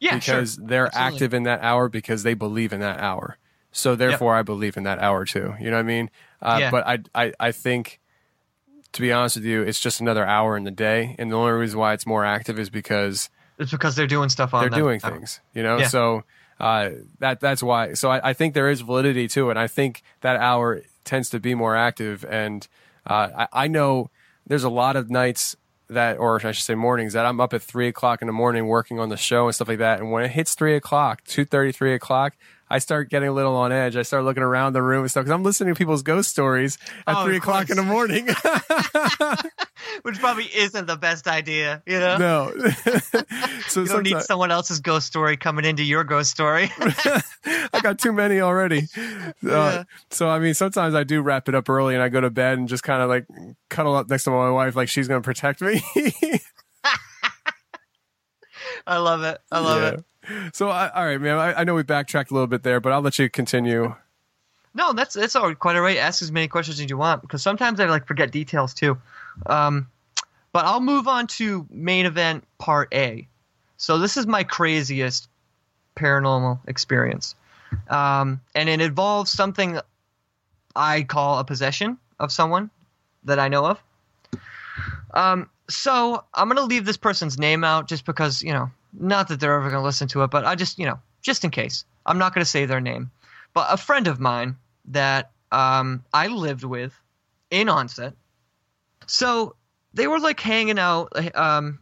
Yeah, because sure. they're Absolutely. active in that hour because they believe in that hour. So therefore, I believe in that hour too. You know what I mean? Uh, Yeah. But I, I, I think, to be honest with you, it's just another hour in the day, and the only reason why it's more active is because It's because they're doing stuff on. they're doing hour. things. You know, Yeah. so uh, that that's why. So I, I think there is validity to it. I think that hour tends to be more active, and uh, I, I know there's a lot of nights that, or I should say mornings, that I'm up at three o'clock in the morning working on the show and stuff like that. And when it hits three o'clock, two thirty, three o'clock. I start getting a little on edge. I start looking around the room and stuff because I'm listening to people's ghost stories at Oh, three o'clock in the morning. which probably isn't the best idea. You know, no, so you don't need someone else's ghost story coming into your ghost story. I got too many already. Uh, so I mean, sometimes I do wrap it up early and I go to bed and just kind of like cuddle up next to my wife, like she's going to protect me. I love it. I love Yeah. it. So I, all right, man. I, I know we backtracked a little bit there, but I'll let you continue. No, that's that's all quite all right. Ask as many questions as you want because sometimes I like forget details too. Um, but I'll move on to main event part A. So this is my craziest paranormal experience, um, and it involves something I call a possession of someone that I know of. Um, so I'm gonna leave this person's name out just because you know, not that they're ever gonna listen to it, but I just you know, just in case, I'm not gonna say their name. But a friend of mine that um, I lived with in Onset, so they were like hanging out. Um,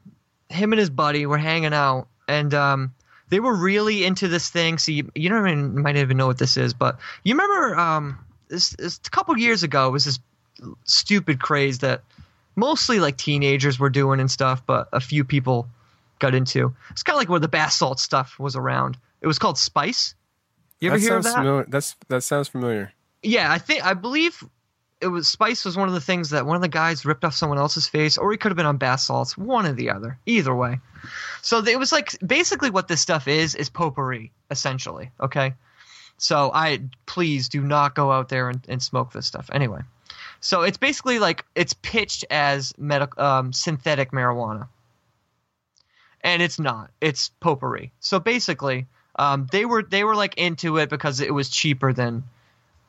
him and his buddy were hanging out, and um, they were really into this thing. So you, don't even might even know what this is, but you remember um, this, this a couple years ago it was this stupid craze that mostly like teenagers were doing and stuff, but a few people got into. It's kind of like where the bath salt stuff was around. It was called spice. You ever that hear of sounds that? familiar. That's that sounds familiar. Yeah, I think I believe it was Spice was one of the things that one of the guys ripped off someone else's face, or he could have been on bath salts, one or the other. Either way, so it was like basically what this stuff is is potpourri essentially. Okay, so I please do not go out there and, and smoke this stuff anyway. So it's basically like it's pitched as medic, um, synthetic marijuana, and it's not. It's potpourri. So basically, um, they were they were like into it because it was cheaper than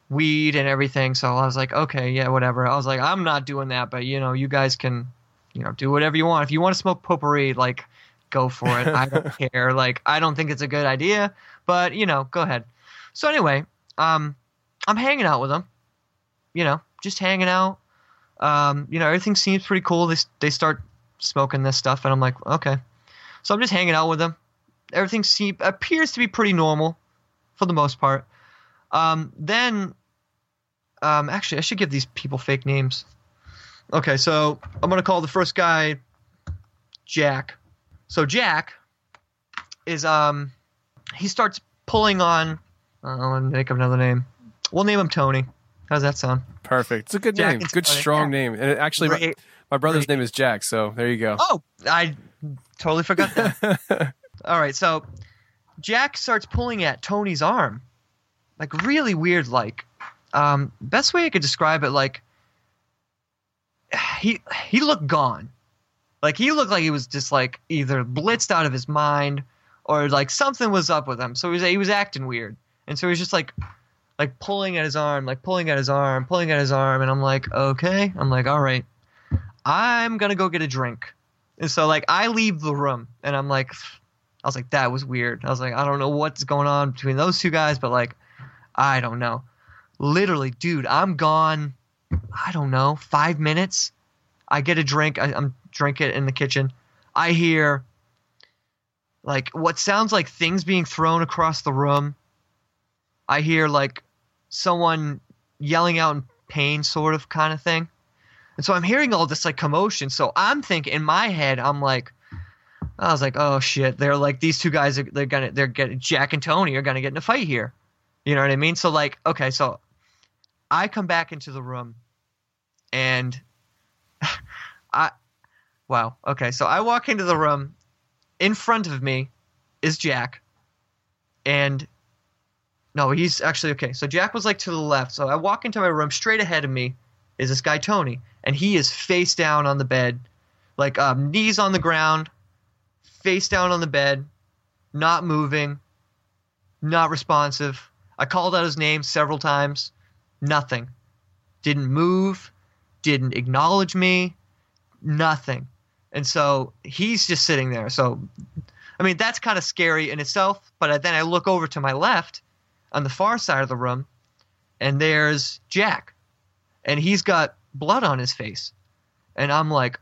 weed and everything. So I was like, okay, yeah, whatever. I was like, I'm not doing that, but you know, you guys can, you know, do whatever you want. If you want to smoke potpourri, like, go for it. I don't care. Like, I don't think it's a good idea, but you know, go ahead. So anyway, um, I'm hanging out with them, you know, just hanging out. Um, you know, everything seems pretty cool. They they start smoking this stuff, and I'm like, okay. So I'm just hanging out with them. Everything seems appears to be pretty normal, for the most part. Um, then, um, actually, I should give these people fake names. Okay, so I'm gonna call the first guy Jack. So Jack is um, he starts pulling on. Uh, make up another name. We'll name him Tony. How's that sound? Perfect. It's a good Jack name. Good Tony. strong Yeah. name. And it actually, my, my brother's Great. name is Jack. So there you go. Oh, I totally forgot that. All right, so Jack starts pulling at Tony's arm, like really weird. Like, um, best way I could describe it, like he he looked gone, like he looked like he was just like either blitzed out of his mind or like something was up with him. So he was he was acting weird, and so he was just like like pulling at his arm, like pulling at his arm, pulling at his arm, and I'm like, okay, I'm like, all right, I'm gonna go get a drink. And so like I leave the room and I'm like I was like that was weird. I was like I don't know what's going on between those two guys but like I don't know. Literally, dude, I'm gone I don't know, 5 minutes. I get a drink, I, I'm drink it in the kitchen. I hear like what sounds like things being thrown across the room. I hear like someone yelling out in pain sort of kind of thing. And so I'm hearing all this like commotion. So I'm thinking in my head, I'm like, I was like, oh shit, they're like these two guys are they're gonna they're getting Jack and Tony are gonna get in a fight here. You know what I mean? So like, okay, so I come back into the room and I wow, okay, so I walk into the room. In front of me is Jack. And no, he's actually okay. So Jack was like to the left. So I walk into my room. Straight ahead of me is this guy Tony, and he is face down on the bed, like um, knees on the ground, face down on the bed, not moving, not responsive. I called out his name several times, nothing. Didn't move, didn't acknowledge me, nothing. And so he's just sitting there. So, I mean, that's kind of scary in itself. But then I look over to my left on the far side of the room, and there's Jack and he's got blood on his face. And i'm like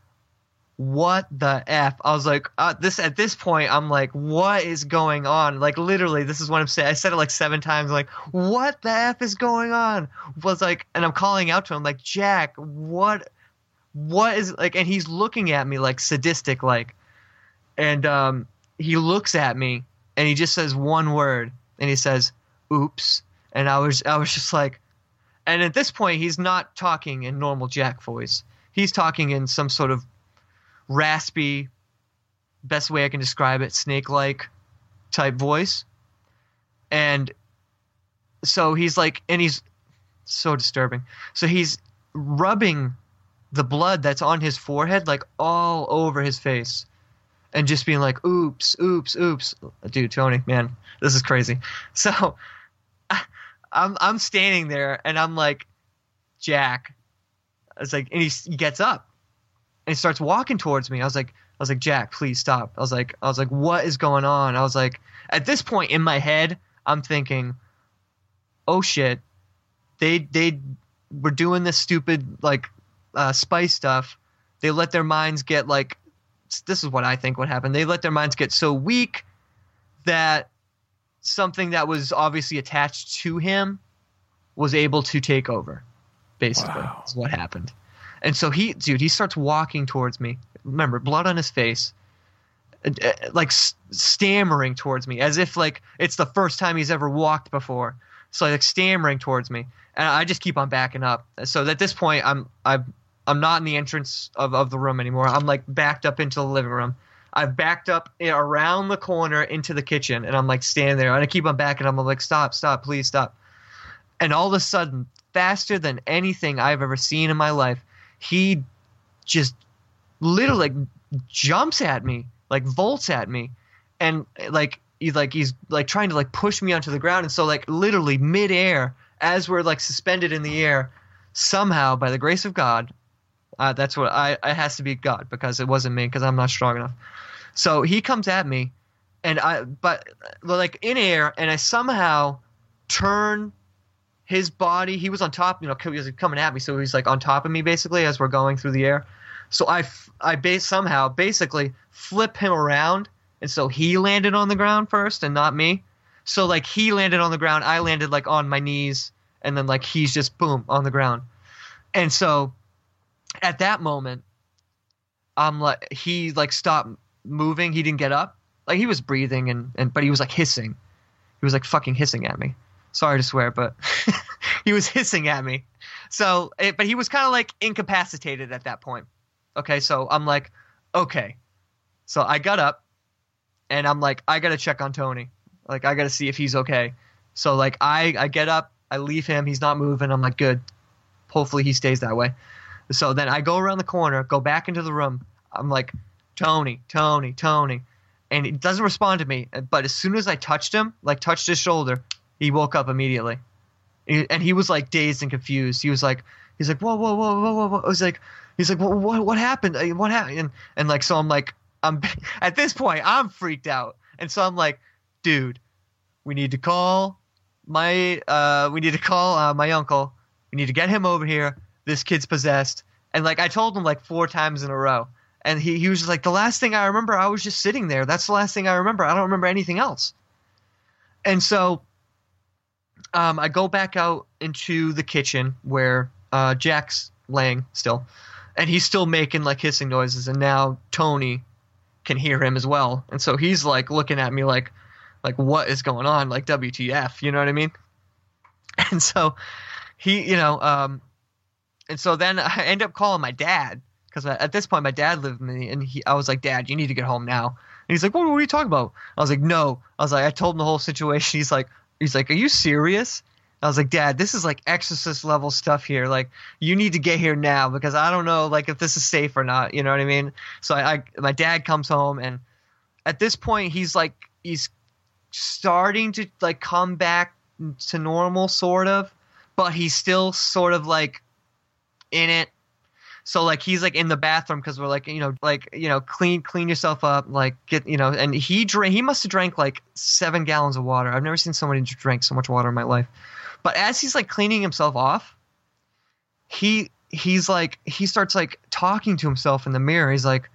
what the f? I was like uh, this at this point i'm like what is going on? Like literally this is what i'm saying. I said it like seven times like what the f is going on? Was like and i'm calling out to him like jack what what is like and he's looking at me like sadistic like and um he looks at me and he just says one word and he says oops. And i was i was just like and at this point, he's not talking in normal Jack voice. He's talking in some sort of raspy, best way I can describe it, snake like type voice. And so he's like, and he's so disturbing. So he's rubbing the blood that's on his forehead, like all over his face. And just being like, oops, oops, oops. Dude, Tony, man, this is crazy. So I'm I'm standing there and I'm like, Jack. It's like, and he, he gets up and he starts walking towards me. I was like, I was like, Jack, please stop. I was like, I was like, what is going on? I was like, at this point in my head, I'm thinking, oh shit, they they were doing this stupid like uh, spice stuff. They let their minds get like, this is what I think would happen. They let their minds get so weak that something that was obviously attached to him was able to take over. Basically, Wow. is what happened. And so he, dude, he starts walking towards me. Remember, blood on his face, uh, like stammering towards me, as if like it's the first time he's ever walked before. So like stammering towards me, and I just keep on backing up. So at this point, I'm I'm I'm not in the entrance of, of the room anymore. I'm like backed up into the living room. I've backed up around the corner into the kitchen, and I'm like standing there, and I keep on backing. I'm like, stop, stop, please stop. And all of a sudden, faster than anything I've ever seen in my life, he just literally like jumps at me, like volts at me, and like he's like he's like trying to like push me onto the ground, and so like literally midair, as we're like suspended in the air, somehow by the grace of God, uh, that's what I it has to be God because it wasn't me because I'm not strong enough. So he comes at me, and I but like in air, and I somehow turn his body. He was on top, you know, he was coming at me, so he's like on top of me basically as we're going through the air. So I I base somehow basically flip him around, and so he landed on the ground first and not me. So like he landed on the ground, I landed like on my knees, and then like he's just boom on the ground. And so at that moment, I'm like he like stopped moving. He didn't get up. Like he was breathing and, and but he was like hissing. He was like fucking hissing at me. Sorry to swear, but he was hissing at me. So, it, but he was kind of like incapacitated at that point. Okay, so I'm like, okay. So I got up, and I'm like, I gotta check on Tony. Like I gotta see if he's okay. So like I I get up, I leave him. He's not moving. I'm like, good. Hopefully he stays that way. So then I go around the corner, go back into the room. I'm like, Tony, Tony, Tony. And he doesn't respond to me. But as soon as I touched him, like touched his shoulder, he woke up immediately. And he was like dazed and confused. He was like, he's like, whoa, whoa, whoa, whoa, whoa. I was like, he's like, what, what, what happened? Uh, What happened? And, and like, so I'm like, I'm at this point, I'm freaked out. And so I'm like, dude, we need to call my, uh, we need to call uh, my uncle. We need to get him over here. This kid's possessed. And like, I told him like four times in a row. And he, he was just like, the last thing I remember, I was just sitting there. That's the last thing I remember. I don't remember anything else. And so um, I go back out into the kitchen where uh, Jack's laying still, and he's still making like hissing noises. And now Tony can hear him as well, and so he's like looking at me like, like what is going on? Like WTF? You know what I mean? And so he, you know, um, and so then I end up calling my dad because at this point my dad lived with me, and he, I was like, Dad, you need to get home now. And he's like, what, what are you talking about? I was like, no. I was like, I told him the whole situation. He's like, he's like, are you serious? I was like, Dad, this is like exorcist level stuff here. Like, you need to get here now because I don't know, like, if this is safe or not. You know what I mean? So I, I my dad comes home, and at this point, he's like, he's starting to like come back to normal, sort of, but he's still sort of like in it. So like he's like in the bathroom because we're like you know like you know clean clean yourself up like get you know and he drank he must have drank like seven gallons of water. I've never seen somebody drink so much water in my life. But as he's like cleaning himself off, he he's like he starts like talking to himself in the mirror. He's like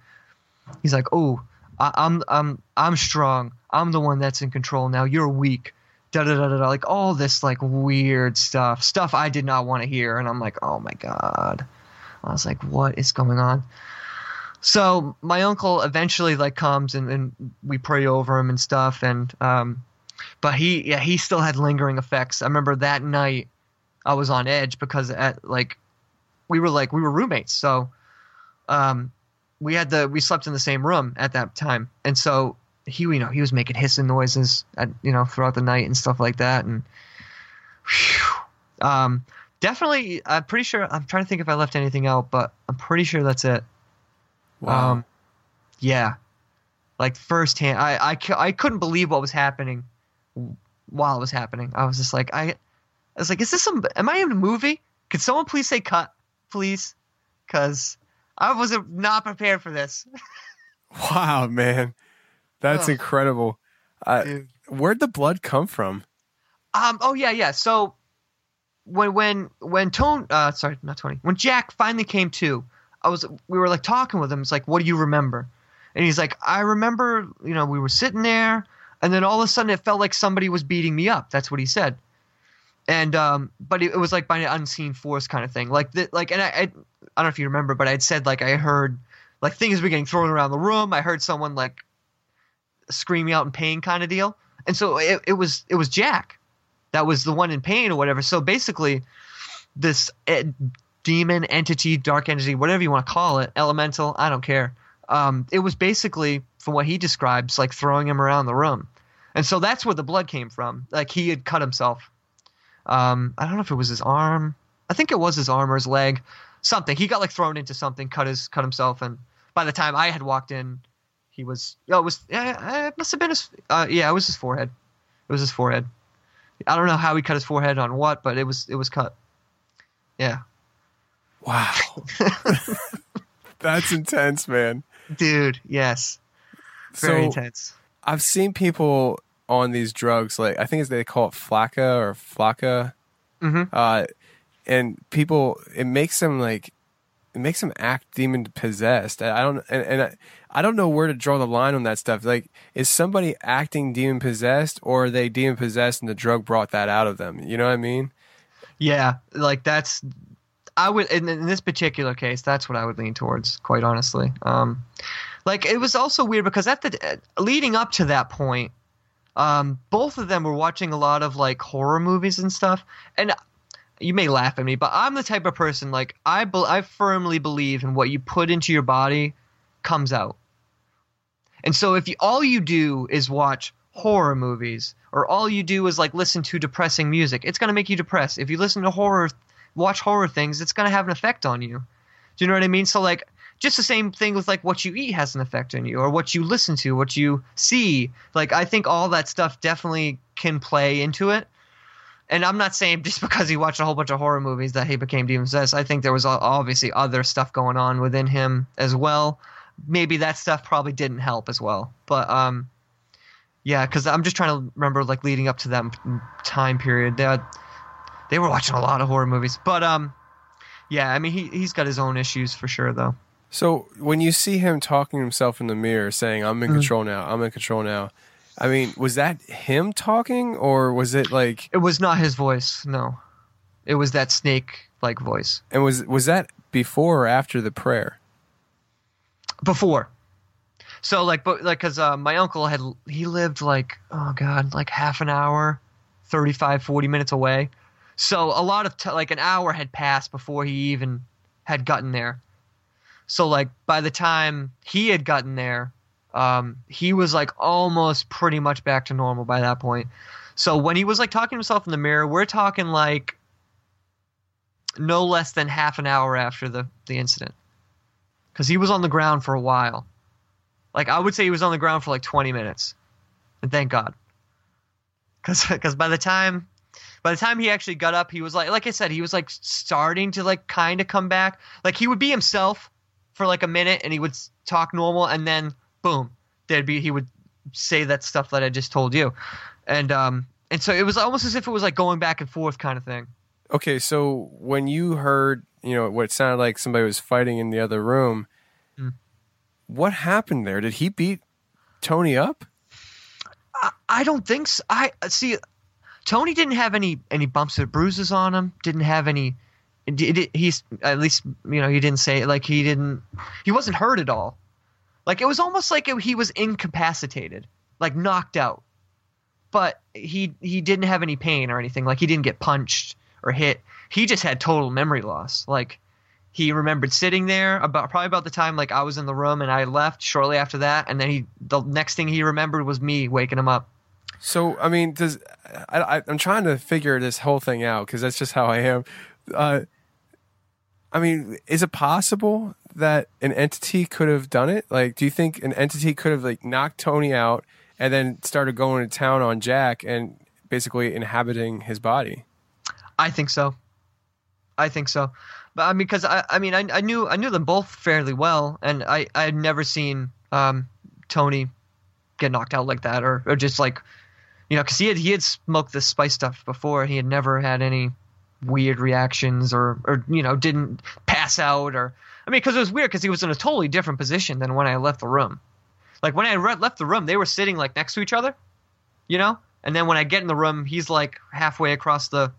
he's like oh I'm I'm I'm strong. I'm the one that's in control now. You're weak. Da da da da da. Like all this like weird stuff, stuff I did not want to hear, and I'm like, oh my god. I was like, what is going on? So my uncle eventually like comes and, and we pray over him and stuff, and um, but he yeah he still had lingering effects. I remember that night I was on edge because at like we were like we were roommates, so um, we had the we slept in the same room at that time, and so he you know he was making hissing noises at you know throughout the night and stuff like that, and whew, um, definitely I'm pretty sure I'm trying to think if I left anything out, but I'm pretty sure that's it. Wow. Um, yeah, like firsthand, I, I I couldn't believe what was happening while it was happening. I was just like I, I was like, is this some? Am I in a movie? Could someone please say cut, please? Because I was not prepared for this. Wow, man. That's incredible. Uh, where'd the blood come from? Um. Oh yeah, yeah. So when when when Tone, uh, sorry, not Tony. When Jack finally came to, I was we were like talking with him. It's like, what do you remember? And he's like, I remember, you know, we were sitting there, and then all of a sudden it felt like somebody was beating me up. That's what he said. and um, but it, it was like by an unseen force kind of thing. Like the, like, and I, I I don't know if you remember, but I had said like I heard like things were getting thrown around the room. I heard someone like screaming out in pain kind of deal. And so it, it was it was Jack that was the one in pain or whatever. So basically, this eh, demon entity, dark entity, whatever you want to call it, elemental, I don't care. Um, it was basically, from what he describes, like throwing him around the room. And so that's where the blood came from. Like he had cut himself. Um, I don't know if it was his arm. I think it was his arm or his leg. Something. He got like thrown into something, cut his cut himself, and by the time I had walked in, he was. Oh, it was. Yeah, it must have been his. Uh, yeah, it was his forehead. It was his forehead. I don't know how he cut his forehead on what, but it was it was cut. Yeah. Wow. That's intense, man. Dude, yes. Very So- intense. I've seen people on these drugs, like I think it's, they call it flakka or flakka, Mhm. uh, and people it makes them like it makes them act demon possessed. I I don't and, and I, I don't know where to draw the line on that stuff. Like, is somebody acting demon possessed, or are they demon possessed and the drug brought that out of them? You know what I mean? Yeah, like that's I would in, in this particular case, that's what I would lean towards, quite honestly. Um, like it was also weird because at the leading up to that point, um, both of them were watching a lot of like horror movies and stuff, and you may laugh at me, but I'm the type of person like I be- I firmly believe in what you put into your body comes out. And so if you, all you do is watch horror movies or all you do is like listen to depressing music, it's going to make you depressed. If you listen to horror watch horror things, it's going to have an effect on you. Do you know what I mean? So like just the same thing with like what you eat has an effect on you or what you listen to, what you see. Like I think all that stuff definitely can play into it. And I'm not saying just because he watched a whole bunch of horror movies that he became demon possessed. I think there was obviously other stuff going on within him as well. Maybe that stuff probably didn't help as well. But um, yeah, because I'm just trying to remember like leading up to that time period. They had, they were watching a lot of horror movies. But um, yeah, I mean he he's got his own issues for sure though. So when you see him talking to himself in the mirror, saying "I'm in control now," "I'm in control now," I mean, was that him talking, or was it like? It was not his voice. No, it was that snake like voice. And was was that before or after the prayer? Before. So like but like because uh, my uncle had he lived like oh god like half an hour 35 40 minutes away. So a lot of t- like an hour had passed before he even had gotten there. So like by the time he had gotten there um he was like almost pretty much back to normal by that point. So when he was like talking to himself in the mirror we're talking like no less than half an hour after the the incident because he was on the ground for a while. Like I would say he was on the ground for like 20 minutes, and thank God. Because because by the time by the time he actually got up, he was like like I said, he was like starting to like kind of come back. Like he would be himself for like a minute, and he would talk normal, and then boom, there'd be he would say that stuff that I just told you, and um and so it was almost as if it was like going back and forth kind of thing. Okay, so when you heard, you know, what sounded like somebody was fighting in the other room, Mm. what happened there? Did he beat Tony up? I, I don't think so. I see. Tony didn't have any any bumps or bruises on him. Didn't have any. it- it- He's at least you know he didn't say like he didn't. He wasn't hurt at all. Like it was almost like it, he was incapacitated, like knocked out. But he he didn't have any pain or anything. Like he didn't get punched or hit. He just had total memory loss. Like he remembered sitting there about probably about the time like I was in the room and I left shortly after that, and then he the next thing he remembered was me waking him up. So, I mean, does I, I, I'm trying to figure this whole thing out because that's just how I am. Uh, I mean, is it possible that an entity could have done it? Like, do you think an entity could have like knocked Tony out and then started going to town on Jack and basically inhabiting his body? I think so. I think so. But I mean, because I, I mean, I, I knew I knew them both fairly well, and I, I had never seen um, Tony get knocked out like that, or, or just like, you know, because he had he had smoked the spice stuff before, he had never had any weird reactions, or or you know, didn't pass out, or I mean, because it was weird because he was in a totally different position than when I left the room. Like when I re- left the room, they were sitting like next to each other, you know, and then when I get in the room, he's like halfway across the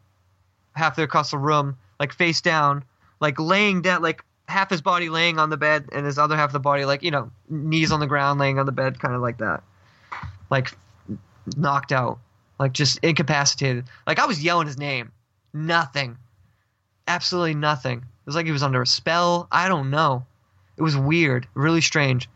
halfway across the room, like face down, like laying down, like half his body laying on the bed and his other half of the body, like you know, knees on the ground, laying on the bed, kind of like that, like knocked out, like just incapacitated. Like I was yelling his name, nothing, absolutely nothing. It was like he was under a spell. I don't know. It was weird, really strange.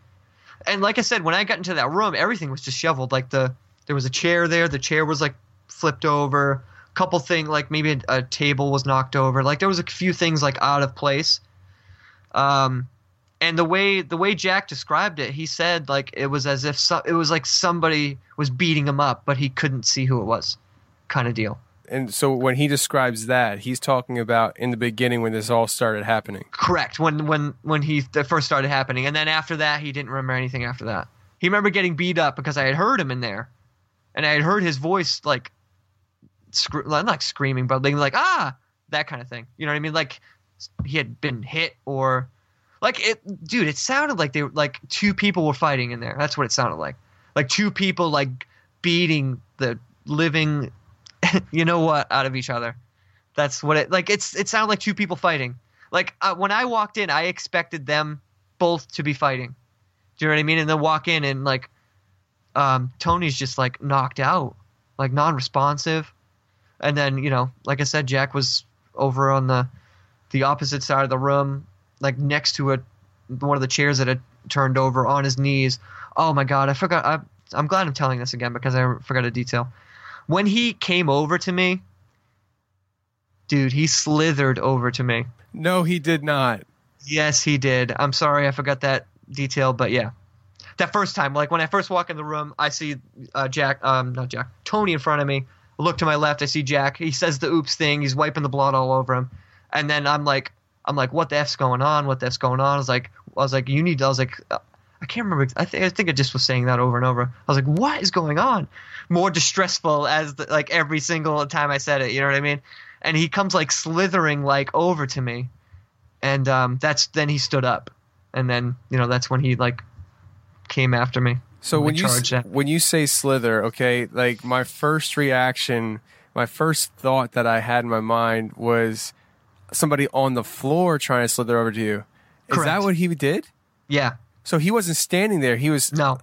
And like I said, when I got into that room, everything was disheveled. Like the there was a chair there. The chair was like flipped over. Couple things like maybe a, a table was knocked over. Like there was a few things like out of place. Um, and the way the way Jack described it, he said like it was as if so, it was like somebody was beating him up, but he couldn't see who it was, kind of deal. And so when he describes that, he's talking about in the beginning when this all started happening. Correct. When when when he first started happening, and then after that, he didn't remember anything after that. He remembered getting beat up because I had heard him in there, and I had heard his voice like, scr- not screaming, but being like ah that kind of thing. You know what I mean? Like he had been hit or like it, dude. It sounded like they were like two people were fighting in there. That's what it sounded like. Like two people like beating the living you know what out of each other. That's what it like. It's it sounded like two people fighting. Like uh, when I walked in, I expected them both to be fighting. Do you know what I mean? And then walk in and like, um, Tony's just like knocked out, like non-responsive. And then you know, like I said, Jack was over on the the opposite side of the room, like next to a one of the chairs that had turned over on his knees. Oh my god, I forgot. I, I'm glad I'm telling this again because I forgot a detail when he came over to me, dude, he slithered over to me. No, he did not. Yes, he did. I'm sorry, I forgot that detail, but yeah, that first time, like when I first walk in the room, I see uh, Jack, um, not Jack, Tony in front of me. I look to my left, I see Jack. He says the oops thing. He's wiping the blood all over him, and then I'm like, I'm like, what the f's going on? What the f's going on? I was like, I was like, you need. I was like, uh, I can't remember. I think I think I just was saying that over and over. I was like, what is going on? More distressful as the, like every single time I said it. You know what I mean? And he comes like slithering like over to me, and um, that's then he stood up, and then you know that's when he like came after me. So when you when you say slither, okay, like my first reaction, my first thought that I had in my mind was somebody on the floor trying to slither over to you. Is that what he did? Yeah. So he wasn't standing there. He was no.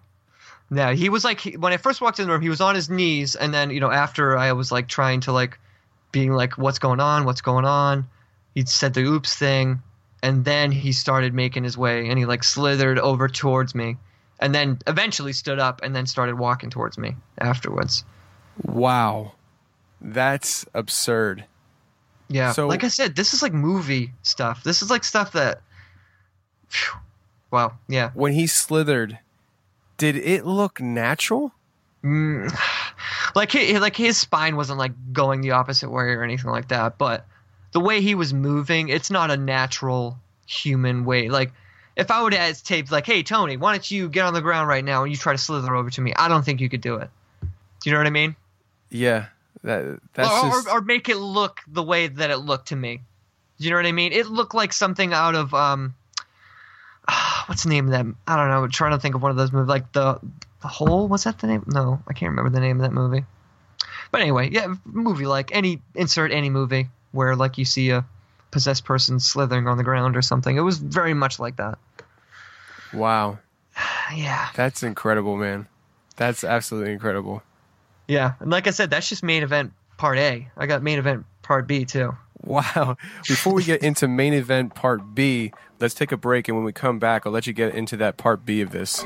No, he was like when I first walked in the room, he was on his knees, and then you know after I was like trying to like being like, "What's going on? What's going on?" He said the "oops" thing, and then he started making his way, and he like slithered over towards me, and then eventually stood up, and then started walking towards me afterwards. Wow, that's absurd. Yeah, so like I said, this is like movie stuff. This is like stuff that. Phew, wow, yeah. When he slithered, did it look natural? Mm, like he, like his spine wasn't like going the opposite way or anything like that, but the way he was moving, it's not a natural human way. Like if I would have taped like, "Hey Tony, why don't you get on the ground right now and you try to slither over to me?" I don't think you could do it. Do you know what I mean? Yeah, that that's or, just... or, or make it look the way that it looked to me. Do you know what I mean? It looked like something out of um, what's the name of that? I don't know. I'm trying to think of one of those movies, like the the Hole. What's that the name? No, I can't remember the name of that movie. But anyway, yeah, movie like any insert any movie where like you see a possessed person slithering on the ground or something. It was very much like that. Wow. yeah. That's incredible, man. That's absolutely incredible. Yeah, and like I said, that's just main event part A. I got main event part B too. Wow. Before we get into main event part B, let's take a break. And when we come back, I'll let you get into that part B of this.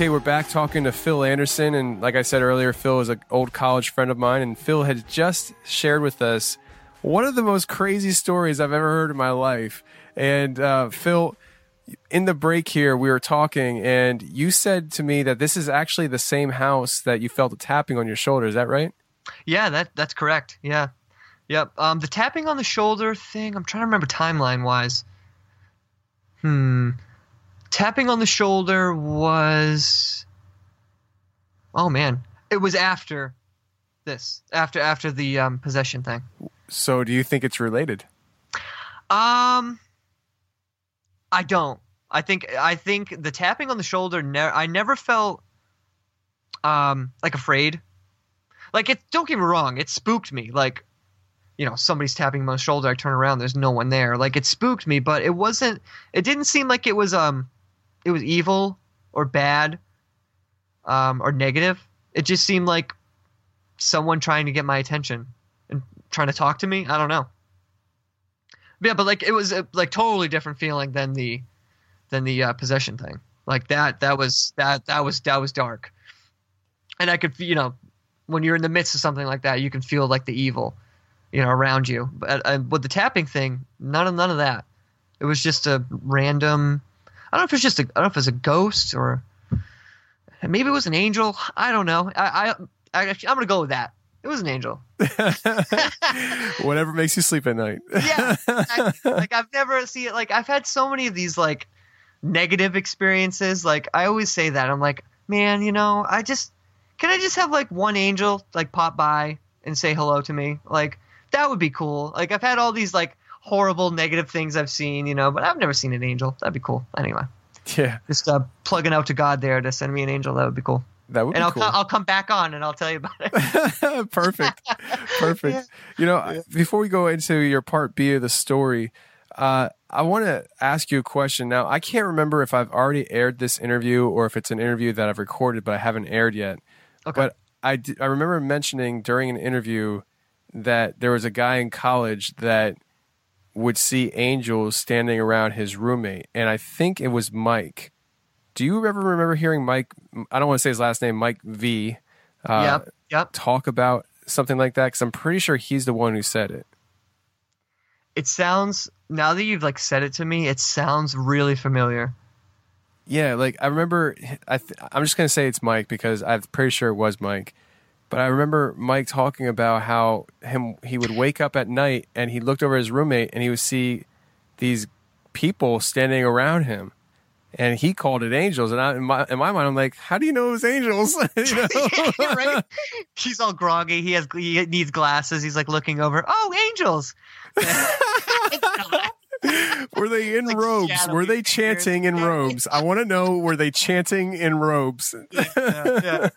Okay, we're back talking to Phill Anderson. And like I said earlier, Phill is an old college friend of mine. And Phill had just shared with us one of the most crazy stories I've ever heard in my life. And uh, Phill, in the break here, we were talking, and you said to me that this is actually the same house that you felt a tapping on your shoulder. Is that right? Yeah, that that's correct. Yeah, Yep. Um, the tapping on the shoulder thing. I'm trying to remember timeline wise. Hmm. Tapping on the shoulder was. Oh man, it was after this. After after the um, possession thing. So, do you think it's related? Um, I don't. I think I think the tapping on the shoulder. Ne- I never felt um like afraid. Like it. Don't get me wrong. It spooked me. Like you know, somebody's tapping my shoulder. I turn around. There's no one there. Like it spooked me, but it wasn't. It didn't seem like it was um, it was evil or bad, um, or negative. It just seemed like someone trying to get my attention and trying to talk to me. I don't know. Yeah, but like it was a like totally different feeling than the than the uh, possession thing. Like that that was that that was that was dark. And I could you know when you're in the midst of something like that, you can feel like the evil, you know, around you. But uh, with the tapping thing, none of none of that. It was just a random. I don't know if it's just a. I don't know if it's a ghost or maybe it was an angel. I don't know. I I, I I'm gonna go with that. It was an angel. Whatever makes you sleep at night. yeah, I, like I've never seen it. Like I've had so many of these like negative experiences. Like I always say that I'm like, man, you know, I just can I just have like one angel like pop by and say hello to me? Like that would be cool. Like I've had all these like horrible negative things I've seen, you know, but I've never seen an angel. That'd be cool. Anyway, Yeah, just uh, plugging out to God there to send me an angel. That would be cool. that would And be I'll cool. co- I'll come back on and I'll tell you about it. perfect perfect you know before we go into your part b of the story uh, i want to ask you a question now i can't remember if i've already aired this interview or if it's an interview that i've recorded but i haven't aired yet Okay. but I, d- I remember mentioning during an interview that there was a guy in college that would see angels standing around his roommate and i think it was mike do you ever remember hearing mike i don't want to say his last name mike v uh, yep. Yep. talk about something like that? Because I'm pretty sure he's the one who said it. It sounds now that you've like said it to me, it sounds really familiar. Yeah, like I remember. I th- I'm just gonna say it's Mike because I'm pretty sure it was Mike. But I remember Mike talking about how him he would wake up at night and he looked over his roommate and he would see these people standing around him, and he called it angels. And I, in my in my mind, I'm like, how do you know it was angels? you know? right? He's all groggy. He has he needs glasses. He's like looking over. Oh, angels! Were they in Like robes? Were they chanting in robes? I want to know. Were they chanting in robes? yeah.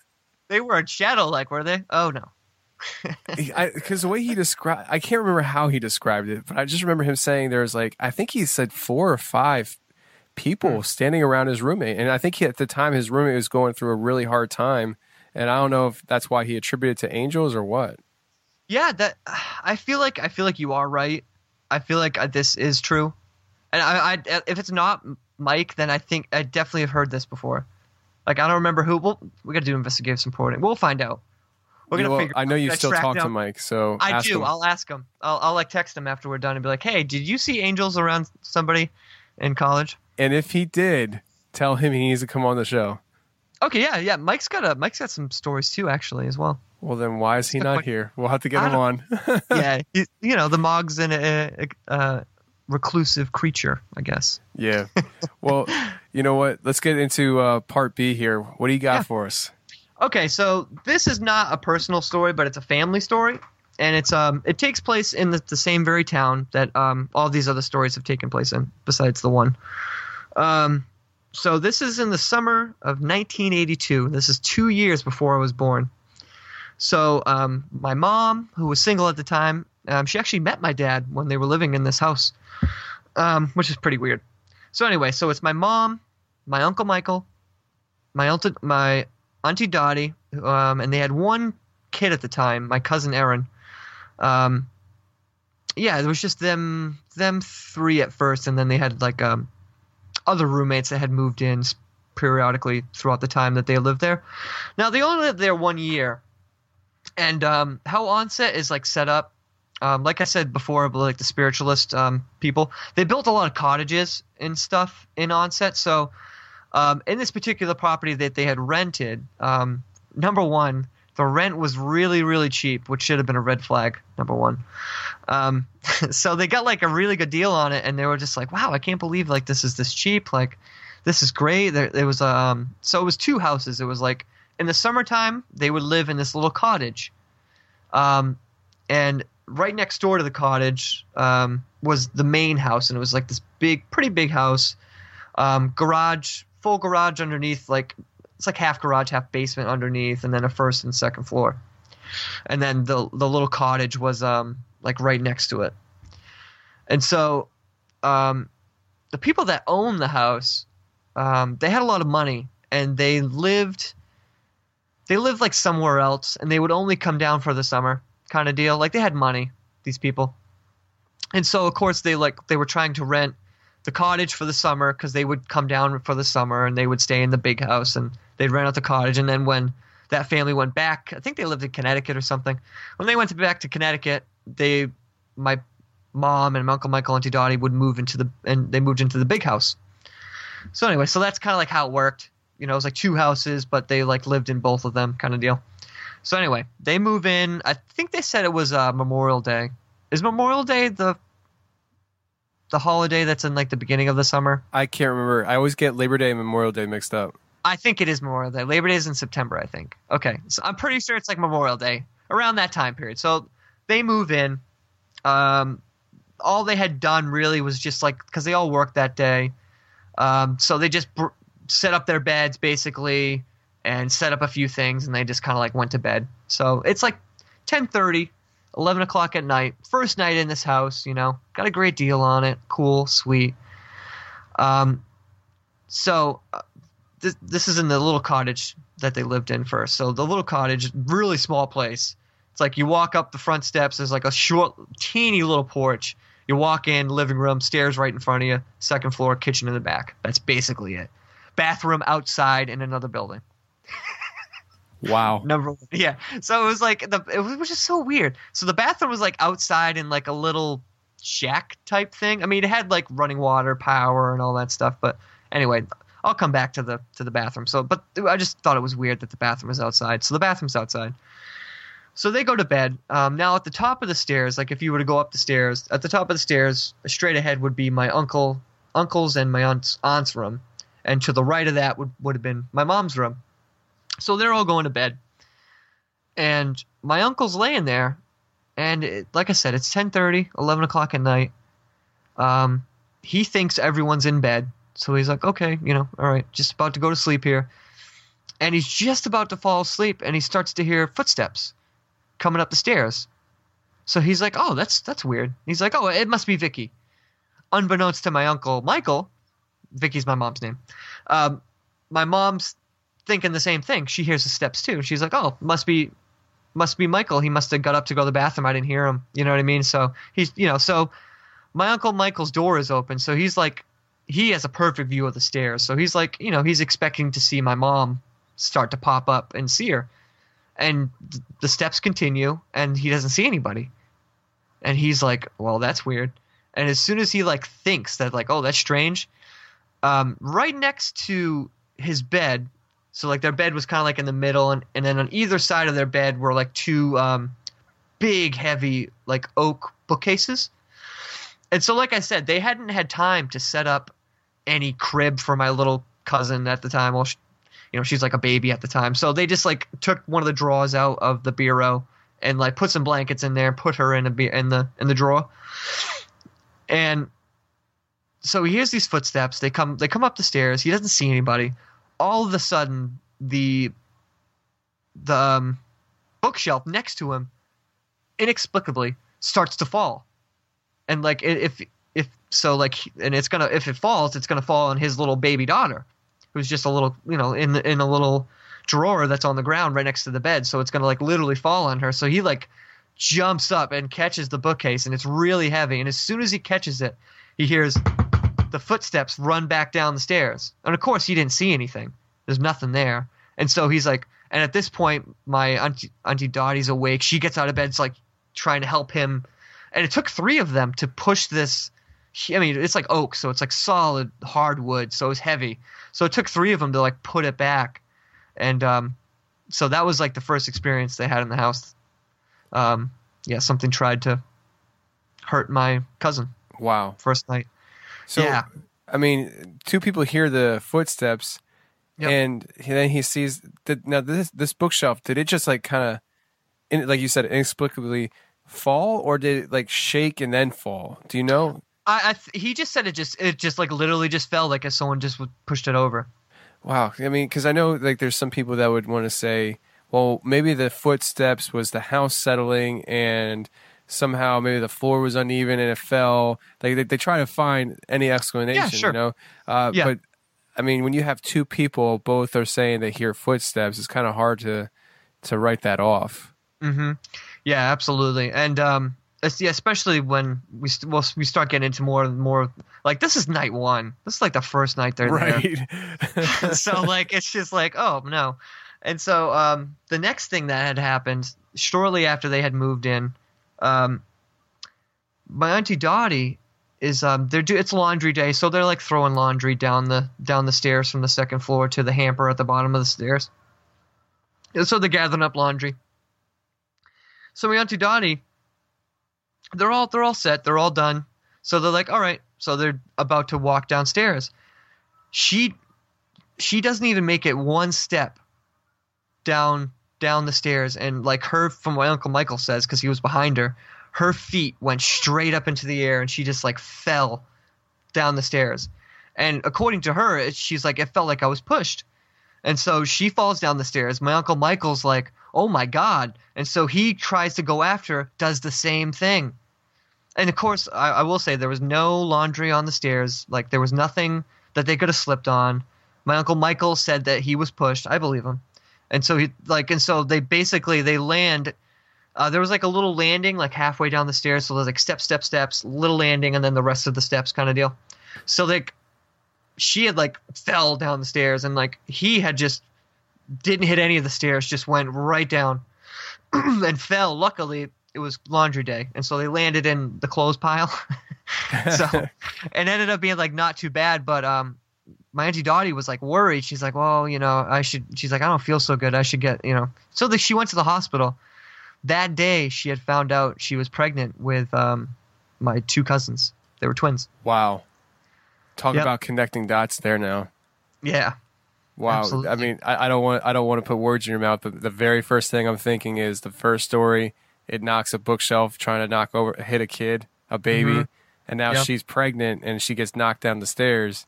They weren't shadow like, were they? Oh no. Because the way he described, I can't remember how he described it, but I just remember him saying there was like, I think he said four or five people Hmm. standing around his roommate, and I think he, at the time his roommate was going through a really hard time, and I don't know if that's why he attributed to angels or what. Yeah, that I feel like I feel like you are right. I feel like uh, this is true, and I, I if it's not Mike, then I think I definitely have heard this before. Like I don't remember who. We'll, we got to do investigative reporting. We'll find out. We're gonna Well, figure. I know you still talk to Mike, so I do. him. I'll ask him. I'll, I'll like text him after we're done and be like, "Hey, did you see angels around somebody in college?" and if he did, tell him he needs to come on the show. Okay, yeah, yeah. Mike's got a Mike's got some stories too, actually, as well. Well, then why is he not point. here? We'll have to get him on. yeah, he, you know, the Mog's an a, a, a reclusive creature, I guess. yeah. Well, you know what? Let's get into uh, part B here. What do you got Yeah. for us? Okay, so this is not a personal story, but it's a family story, and it's um it takes place in the, the same very town that um all these other stories have taken place in, besides the one. Um, so this is in the summer of 1982. This is two years before I was born. So um, my mom, who was single at the time, um, she actually met my dad when they were living in this house, um, which is pretty weird. So anyway, so it's my mom, my uncle Michael, my aunt, my auntie Dottie, um, and they had one kid at the time, my cousin Aaron. Um, yeah, it was just them, them three at first, and then they had like um, other roommates that had moved in periodically throughout the time that they lived there. Now they only lived there one year, and um, how Onset is like set up. Um, like I said before, like the spiritualist um, people, they built a lot of cottages and stuff in Onset. So um, in this particular property that they had rented, um, number one, The rent was really, really cheap, which should have been a red flag, number one. Um, so they got like a really good deal on it, and they were just like, "Wow, I can't believe like this is this cheap. Like, this is great." There, it was um, so it was two houses. It was like in the summertime they would live in this little cottage, um, and right next door to the cottage um, was the main house, and it was like this big, pretty big house, um, garage, full garage underneath, like it's like half garage, half basement underneath, and then a first and second floor, and then the the little cottage was um like right next to it, and so um, the people that owned the house, um, they had a lot of money, and they lived. They lived like somewhere else, and they would only come down for the summer kind of deal. Like they had money, these people. And so of course they like they were trying to rent the cottage for the summer because they would come down for the summer and they would stay in the big house and they'd rent out the cottage and then when that family went back, I think they lived in Connecticut or something. When they went to, back to Connecticut, they my mom and my uncle Michael Auntie Dottie would move into the and they moved into the big house. So anyway, so that's kind of like how it worked. You know, it was like two houses, but they like lived in both of them, kind of deal. So anyway, they move in. I think they said it was uh, Memorial Day. Is Memorial Day the the holiday that's in like the beginning of the summer? I can't remember. I always get Labor Day and Memorial Day mixed up. I think it is Memorial Day. Labor Day is in September, I think. Okay, so I'm pretty sure it's like Memorial Day around that time period. So they move in. Um, all they had done really was just like because they all worked that day. Um, so they just br- set up their beds basically and set up a few things and they just kind of like went to bed. So it's like 10.30 11 o'clock at night first night in this house you know got a great deal on it cool sweet. Um, so uh, this, this is in the little cottage that they lived in first. So the little cottage really small place. It's like you walk up the front steps there's like a short teeny little porch. You walk in living room stairs right in front of you second floor kitchen in the back. That's basically it. Bathroom outside in another building Wow. Number one. Yeah. So it was like the it was just so weird. So the bathroom was like outside in like a little shack type thing. I mean, it had like running water, power, and all that stuff. But anyway, I'll come back to the to the bathroom. So, but I just thought it was weird that the bathroom was outside. So the bathroom's outside. So they go to bed. Um, now at the top of the stairs, like if you were to go up the stairs, at the top of the stairs, straight ahead would be my uncle, uncle's and my aunt's aunt's room, and to the right of that would would have been my mom's room. So they're all going to bed. And my uncle's laying there. And it, like I said, it's 10.30, 11 o'clock at night. Um, he thinks everyone's in bed. So he's like, okay, you know, all right, just about to go to sleep here. And he's just about to fall asleep and he starts to hear footsteps coming up the stairs. So he's like, oh, that's that's weird. He's like, oh, it must be Vicky. Unbeknownst to my uncle Michael, Vicky's my mom's name. Um, my mom's thinking the same thing. She hears the steps too. She's like, "Oh, must be, must be Michael. He must have got up to go to the bathroom. I didn't hear him. You know what I mean?" So he's, you know, so my uncle Michael's door is open, so he's like, he has a perfect view of the stairs. So he's like, you know, he's expecting to see my mom start to pop up and see her, and the steps continue, and he doesn't see anybody, and he's like, "Well, that's weird." And as soon as he like thinks that like, "Oh, that's strange," um, right next to his bed so like their bed was kind of like in the middle, and, and then on either side of their bed were like two um, big, heavy like oak bookcases. And so, like I said, they hadn't had time to set up any crib for my little cousin at the time. Well, she, you know, she's like a baby at the time. So they just like took one of the drawers out of the bureau and like put some blankets in there, put her in a in the in the drawer. And so he hears these footsteps. They come they come up the stairs. He doesn't see anybody all of a sudden the the um, bookshelf next to him inexplicably starts to fall. And like if if so like and it's gonna if it falls it's gonna fall on his little baby daughter who's just a little you know in in a little drawer that's on the ground right next to the bed. So it's gonna like literally fall on her. So he like jumps up and catches the bookcase and it's really heavy. And as soon as he catches it he hears the footsteps run back down the stairs. And of course, he didn't see anything. There's nothing there. And so he's like, and at this point, my auntie, auntie Dottie's awake. She gets out of bed, it's like trying to help him. And it took three of them to push this. I mean, it's like oak, so it's like solid hardwood, so it's heavy. So it took three of them to like put it back. And um, so that was like the first experience they had in the house. Um, yeah, something tried to hurt my cousin Wow. first night. So, Yeah. I mean, two people hear the footsteps, Yep. and then he sees that now this this bookshelf. Did it just like kind of, like you said, inexplicably fall, or did it like shake and then fall? Do you know? I, I th- he just said it just it just like literally just fell like as someone just pushed it over. Wow. I mean, because I know like there's some people that would want to say, well, maybe the footsteps was the house settling, and somehow maybe the floor was uneven and it fell. Like they, they try to find any explanation. sure. You know. Uh, Yeah. But I mean, when you have two people both are saying they hear footsteps, it's kind of hard to to write that off. Mm-hmm. Yeah, absolutely. And um, especially when we st- well, we start getting into more and more. Like this is night one. This is like the first night they're there. Right. so like it's just like oh no and so um the next thing that had happened shortly after they had moved in um my auntie dottie is um they're do it's laundry day so they're like throwing laundry down the down the stairs from the second floor to the hamper at the bottom of the stairs. And so they're gathering up laundry. So my auntie dottie they're all they're all set they're all done. So they're like all right. So they're about to walk downstairs. She she doesn't even make it one step down down the stairs and like her from what uncle michael says because he was behind her her feet went straight up into the air and she just like fell down the stairs. And according to her it, she's like it felt like i was pushed. And so she falls down the stairs. My uncle michael's like oh my god. And so he tries to go after does the same thing. And of course I, I will say there was no laundry on the stairs. Like there was nothing that they could have slipped on. My uncle michael said that he was pushed. I believe him and so he like and so they basically they land uh, there was like a little landing like halfway down the stairs. So there's like step step steps little landing and then the rest of the steps kind of deal. So like she had like fell down the stairs and like he had just didn't hit any of the stairs just went right down and fell. Luckily it was laundry day and so they landed in the clothes pile. So it ended up being like not too bad but um my auntie Dottie was like worried. She's like, well, you know, I should. She's like, I don't feel so good. I should get, you know. So the, she went to the hospital. That day, she had found out she was pregnant with um, my two cousins. They were twins. Wow. Talk Yep. about connecting dots there now. Yeah. Wow. Absolutely. I mean, I, I don't want I don't want to put words in your mouth, but the very first thing I'm thinking is the first story. It knocks a bookshelf trying to knock over, hit a kid, a baby, Mhm. and now Yep. she's pregnant and she gets knocked down the stairs.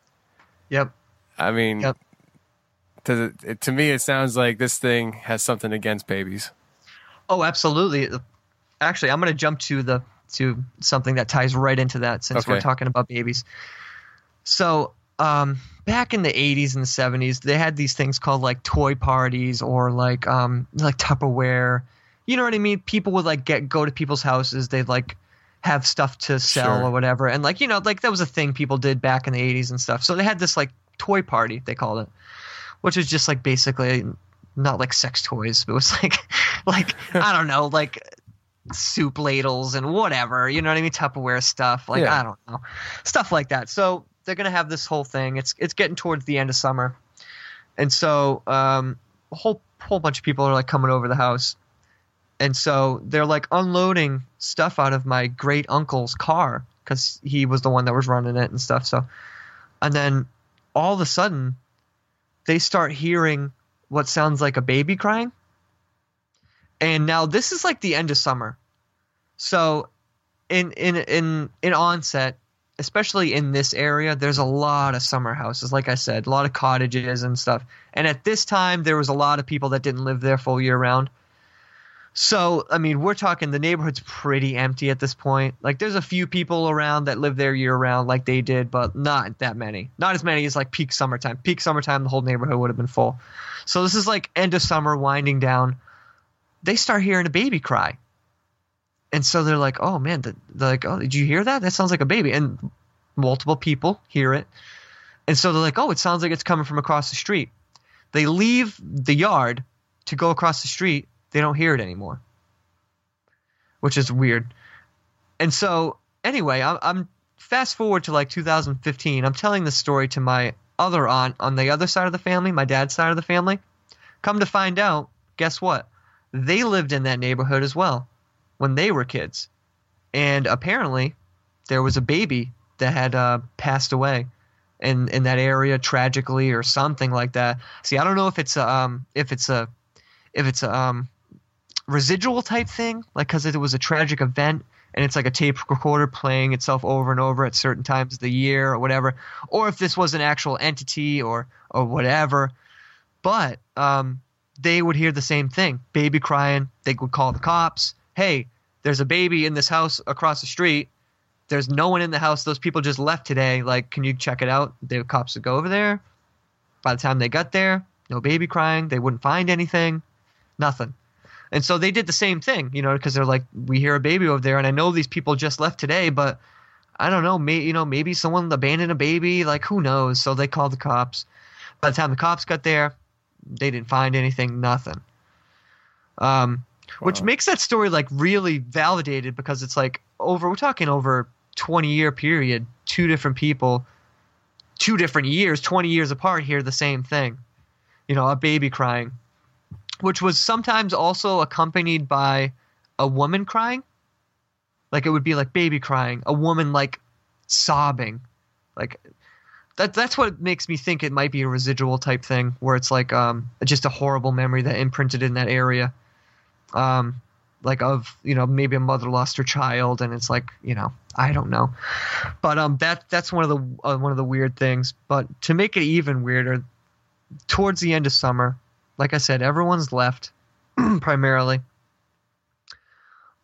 Yep. I mean, Yep. to, it, to me, it sounds like this thing has something against babies. Oh, absolutely. Actually, I'm going to jump to the to something that ties right into that since we're talking about babies. So, um, back in the 80s and the 70s, they had these things called like toy parties or like um like Tupperware. You know what I mean? People would like get go to people's houses. They'd like have stuff to sell Sure. or whatever, and like you know, like that was a thing people did back in the 80s and stuff. So they had this like toy party they called it, which was just like basically not like sex toys, but it was like like I don't know, like soup ladles and whatever. You know what I mean? Tupperware stuff. Like Yeah. I don't know, stuff like that. So they're gonna have this whole thing. It's it's getting towards the end of summer, and so um, a whole whole bunch of people are like coming over the house, and so they're like unloading stuff out of my great uncle's car because he was the one that was running it and stuff. So, and then all of a sudden, they start hearing what sounds like a baby crying. And now this is like the end of summer. So in in in in Onset, especially in this area, there's a lot of summer houses, like I said, a lot of cottages and stuff. And at this time there was a lot of people that didn't live there full year round. So, I mean, we're talking the neighborhood's pretty empty at this point. Like there's a few people around that live there year round like they did, but not that many. Not as many as like peak summertime. Peak summertime the whole neighborhood would have been full. So this is like end of summer winding down. They start hearing a baby cry. And so they're like, "Oh man, they're like, oh, did you hear that? That sounds like a baby." And multiple people hear it. And so they're like, "Oh, it sounds like it's coming from across the street." They leave the yard to go across the street. They don't hear it anymore. Which is weird. And so, anyway, I'm, I'm fast forward to like 2015. I'm telling this story to my other aunt on the other side of the family, my dad's side of the family. Come to find out, guess what? They lived in that neighborhood as well when they were kids. And apparently, there was a baby that had uh, passed away in in that area tragically or something like that. See, I don't know if it's a, um if it's a if it's a um residual type thing, like because it was a tragic event and it's like a tape recorder playing itself over and over at certain times of the year or whatever, or if this was an actual entity or or whatever. But um, they would hear the same thing: baby crying. They would call the cops. Hey, there's a baby in this house across the street. There's no one in the house. Those people just left today. Like, can you check it out? The cops would go over there. By the time they got there, no baby crying. They wouldn't find anything. Nothing. And so they did the same thing, you know, because they're like, we hear a baby over there, and I know these people just left today, but I don't know, may, you know, maybe someone abandoned a baby, like who knows? So they called the cops. By the time the cops got there, they didn't find anything, nothing. Um, which makes that story like really validated because it's like over, we're talking over 20 year period, two different people, two different years, 20 years apart, hear the same thing. You know, a baby crying, which was sometimes also accompanied by a woman crying. Like it would be like baby crying, a woman like sobbing. Like that that's what makes me think it might be a residual type thing where it's like um just a horrible memory that imprinted in that area. Um like of, you know, maybe a mother lost her child and it's like, you know, I don't know. But um that that's one of the uh, one of the weird things, but to make it even weirder towards the end of summer, like I said, everyone's left primarily.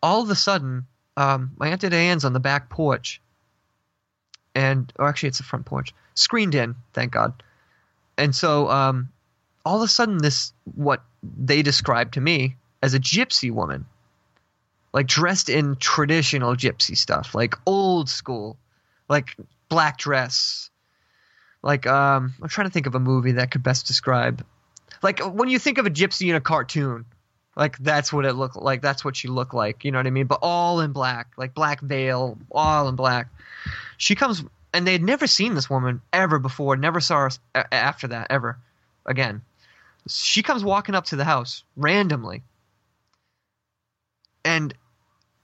All of a sudden, um, my Aunt Diane's on the back porch, and or actually it's the front porch, screened in, thank God. And so, um, all of a sudden, this what they described to me as a gypsy woman, like dressed in traditional gypsy stuff, like old school, like black dress. Like um, I'm trying to think of a movie that could best describe like when you think of a gypsy in a cartoon like that's what it looked like that's what she looked like you know what i mean? But all in black like black veil all in black. She comes and they had never seen this woman ever before never saw her after that ever again. She comes walking up to the house randomly and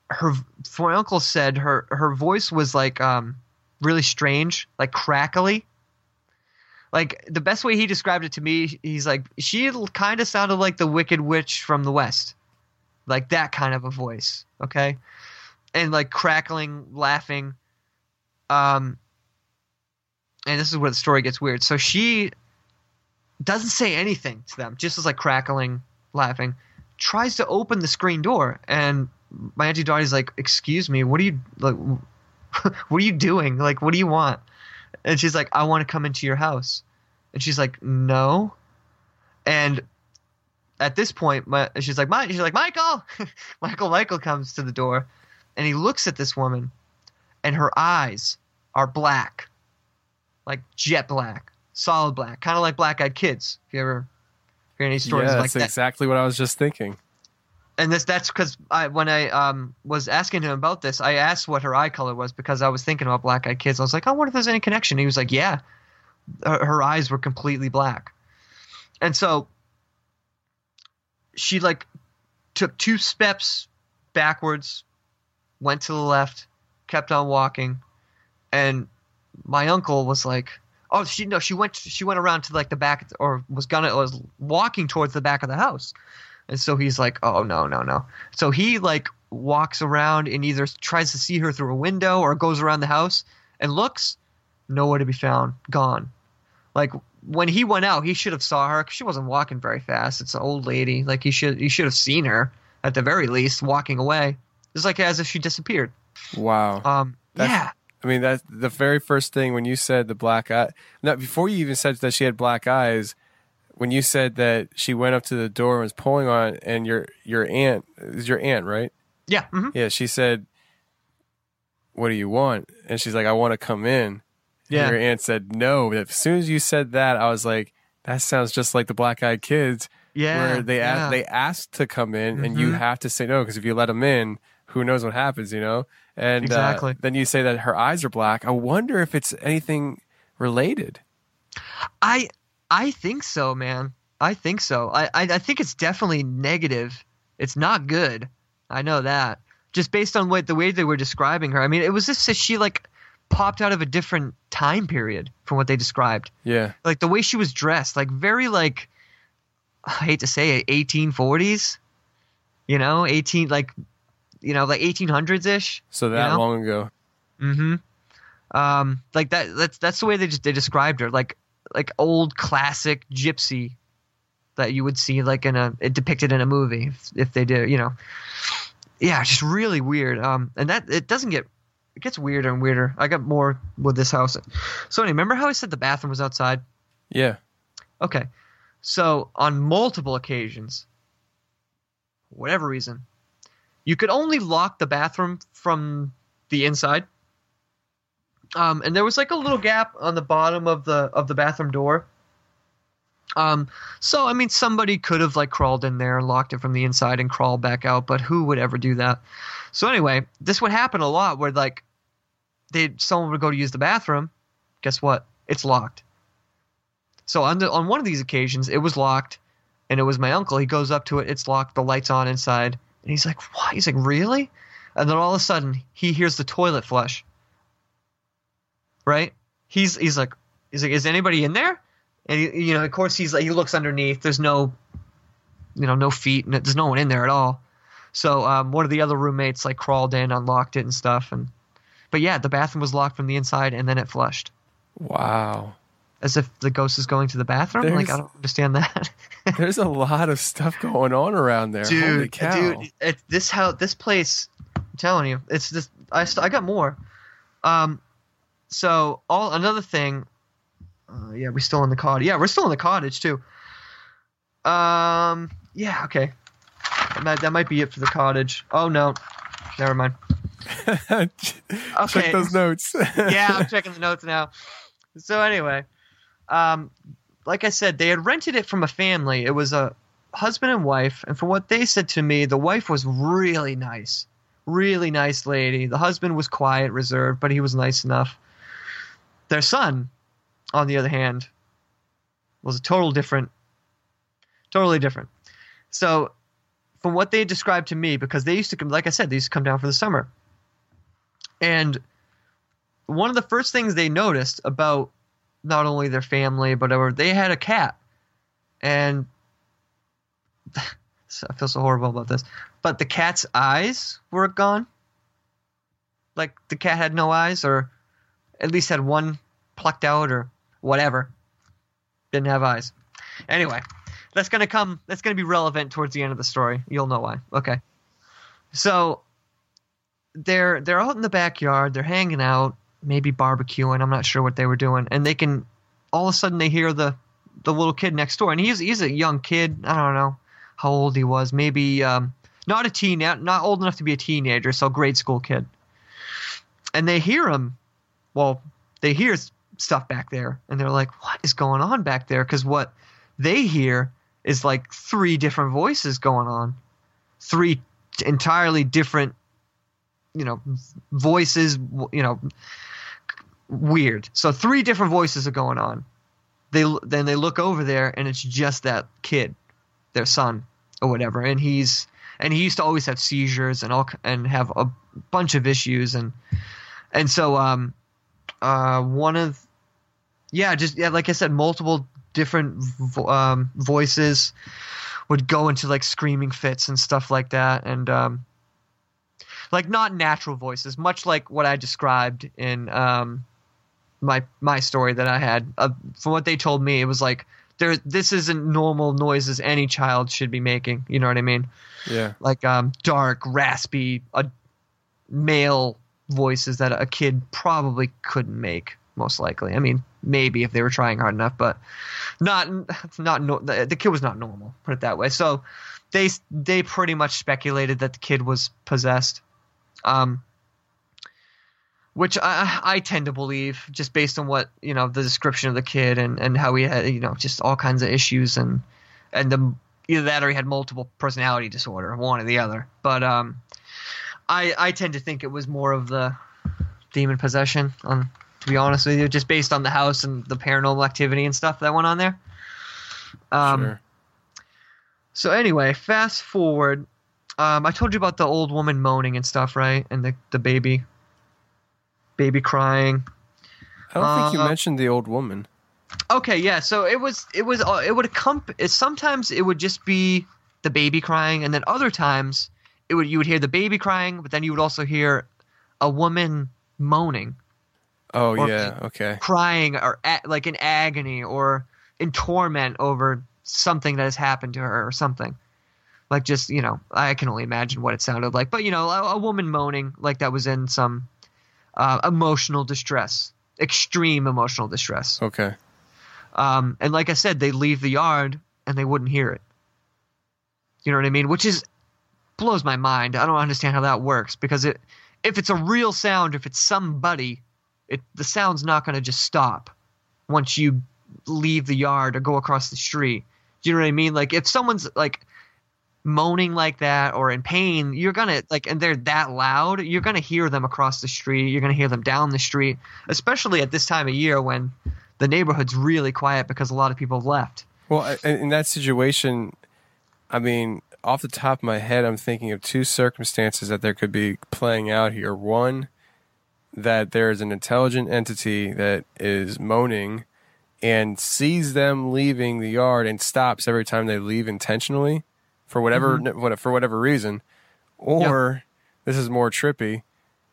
her my uncle said her her voice was like um really strange like crackly like the best way he described it to me, he's like she kind of sounded like the Wicked Witch from the West, like that kind of a voice. Okay, and like crackling, laughing. Um, and this is where the story gets weird. So she doesn't say anything to them, just is like crackling, laughing. Tries to open the screen door, and my auntie Dottie's like, "Excuse me, what are you like? what are you doing? Like, what do you want?" And she's like, I want to come into your house. And she's like, No. And at this point, my, she's like, my, she's like, Michael, Michael, Michael comes to the door, and he looks at this woman, and her eyes are black, like jet black, solid black, kind of like Black Eyed Kids. If you ever hear any stories yeah, like that's that, exactly what I was just thinking. And this that's because I when I um was asking him about this, I asked what her eye color was because I was thinking about black eyed kids. I was like, I wonder if there's any connection. He was like, Yeah, her, her eyes were completely black, and so she like took two steps backwards, went to the left, kept on walking, and my uncle was like. Oh, she no, she went. She went around to like the back, or was gonna was walking towards the back of the house, and so he's like, "Oh no, no, no." So he like walks around and either tries to see her through a window or goes around the house and looks, nowhere to be found, gone. Like when he went out, he should have saw her 'cause she wasn't walking very fast. It's an old lady. Like he should he should have seen her at the very least walking away. It's like as if she disappeared. Wow. Um, That's- yeah, I mean, that's the very first thing when you said the black eye. Now, before you even said that she had black eyes, when you said that she went up to the door and was pulling on it, and your your aunt is your aunt, right? yeah. mhm. Yeah, she said, "What do you want?" And she's like, "I want to come in." Yeah. And your aunt said no. As soon as you said that, I was like, "That sounds just like the Black Eyed Kids." Yeah, where they yeah. ask, they asked to come in, and you Mhm. have to say no because if you let them in, who knows what happens, you know? And uh, Exactly. then you say that her eyes are black. I wonder if it's anything related. I I think so, man. I think so. I, I I think it's definitely negative. It's not good. I know that. Just based on what the way they were describing her. I mean, it was just that she like popped out of a different time period from what they described. Yeah. Like the way she was dressed, like very like I hate to say it, 1840s. You know, 18 like you know, like 1800s ish. So that you know? long ago. Mm-hmm. Um, like that. That's that's the way they just they described her, like like old classic gypsy that you would see like in a it depicted in a movie if, if they do you know. Yeah, just really weird. Um, and that it doesn't get it gets weirder and weirder. I got more with this house. So, anyway, remember how I said the bathroom was outside? Yeah. Okay. So, on multiple occasions, whatever reason, you could only lock the bathroom from the inside. Um, and there was like a little gap on the bottom of the of the bathroom door. Um, so I mean, somebody could have like crawled in there, and locked it from the inside, and crawled back out. But who would ever do that? So anyway, this would happen a lot, where like they someone would go to use the bathroom. Guess what? It's locked. So on the, on one of these occasions, it was locked, and it was my uncle. He goes up to it. It's locked. The lights on inside, and he's like, "What?" He's like, "Really?" And then all of a sudden, he hears the toilet flush. Right? He's he's like, he's like, "Is anybody in there?" And he, you know, of course, he's like, he looks underneath. There's no, you know, no feet, and there's no one in there at all. So um, one of the other roommates like crawled in, unlocked it, and stuff. And but yeah, the bathroom was locked from the inside, and then it flushed Wow. as if the ghost is going to the bathroom. like I don't understand that. There's a lot of stuff going on around there. Dude, dude, it, this how this place. I'm telling you, it's just I I got more. Um, so all another thing. Uh, yeah, we're still in the cottage. Yeah, we're still in the cottage too. Um, yeah, okay. That might, that might be it for the cottage. Oh no, never mind. Okay. Check those notes. yeah, I'm checking the notes now. So anyway, um, like I said, they had rented it from a family. It was a husband and wife, and from what they said to me, the wife was really nice, really nice lady. The husband was quiet, reserved, but he was nice enough. Their son, on the other hand, was a total different, totally different. So, from what they described to me, because they used to come, like I said, they used to come down for the summer, and one of the first things they noticed about not only their family but they had a cat. And I feel so horrible about this. But the cat's eyes were gone. Like the cat had no eyes or at least had one plucked out or whatever. Didn't have eyes. Anyway that's gonna come that's gonna be relevant towards the end of the story. You'll know why. Okay. So they're they're out in the backyard. They're hanging out maybe barbecuing. I'm not sure what they were doing. And they can all of a sudden they hear the the little kid next door. And he's he's a young kid. I don't know how old he was. Maybe um not a teen not old enough to be a teenager. So grade school kid. And they hear him well they hear stuff back there and they're like what is going on back there? Because what they hear is like three different voices going on. Three entirely different you know voices you know weird. So three different voices are going on. They then they look over there and it's just that kid their son or whatever. And he's and he used to always have seizures and all and have a bunch of issues and and so um uh one of yeah just yeah like i said multiple different vo- um voices would go into like screaming fits and stuff like that. And um like not natural voices much like what i described in um my my story that i had. Uh, from what they told me it was like there this isn't normal noises any child should be making you know what i mean? Yeah. like um dark raspy uh, male voices that a kid probably couldn't make most likely. I mean maybe if they were trying hard enough but not not no, the, kid was not normal put it that way. So they they pretty much speculated that the kid was possessed um which I, I tend to believe just based on what you know the description of the kid and, and how he had you know just all kinds of issues and and the either that or he had multiple personality disorder one or the other. But um I I tend to think it was more of the demon possession um to be honest with you just based on the house and the paranormal activity and stuff that went on there um Sure. So anyway, fast forward. Um, I told you about the old woman moaning and stuff, right? And the the baby, baby crying. I don't think you Uh, mentioned the old woman. Okay, yeah. So it was it was uh, it would accompany. Sometimes it would just be the baby crying, and then other times it would you would hear the baby crying, but then you would also hear a woman moaning, Oh yeah, okay. crying, or a, like in agony or in torment over something that has happened to her or something. Like just you know, I can only imagine what it sounded like, but you know, a, a woman moaning like that was in some uh, emotional distress, extreme emotional distress. Okay. Um, and like I said, they leave the yard and they wouldn't hear it. You know what I mean? Which is blows my mind. I don't understand how that works because it if it's a real sound, if it's somebody, it the sound's not going to just stop once you leave the yard or go across the street. Do you know what I mean? Like if someone's like moaning like that or in pain, you're gonna like, and they're that loud, you're gonna hear them across the street. You're gonna hear them down the street, especially at this time of year when the neighborhood's really quiet because a lot of people have left. Well, in in that situation, I mean, off the top of my head, I'm thinking of two circumstances that there could be playing out here. One, that there is an intelligent entity that is moaning and sees them leaving the yard and stops every time they leave intentionally for whatever mm-hmm. what for whatever reason. Or this is more trippy.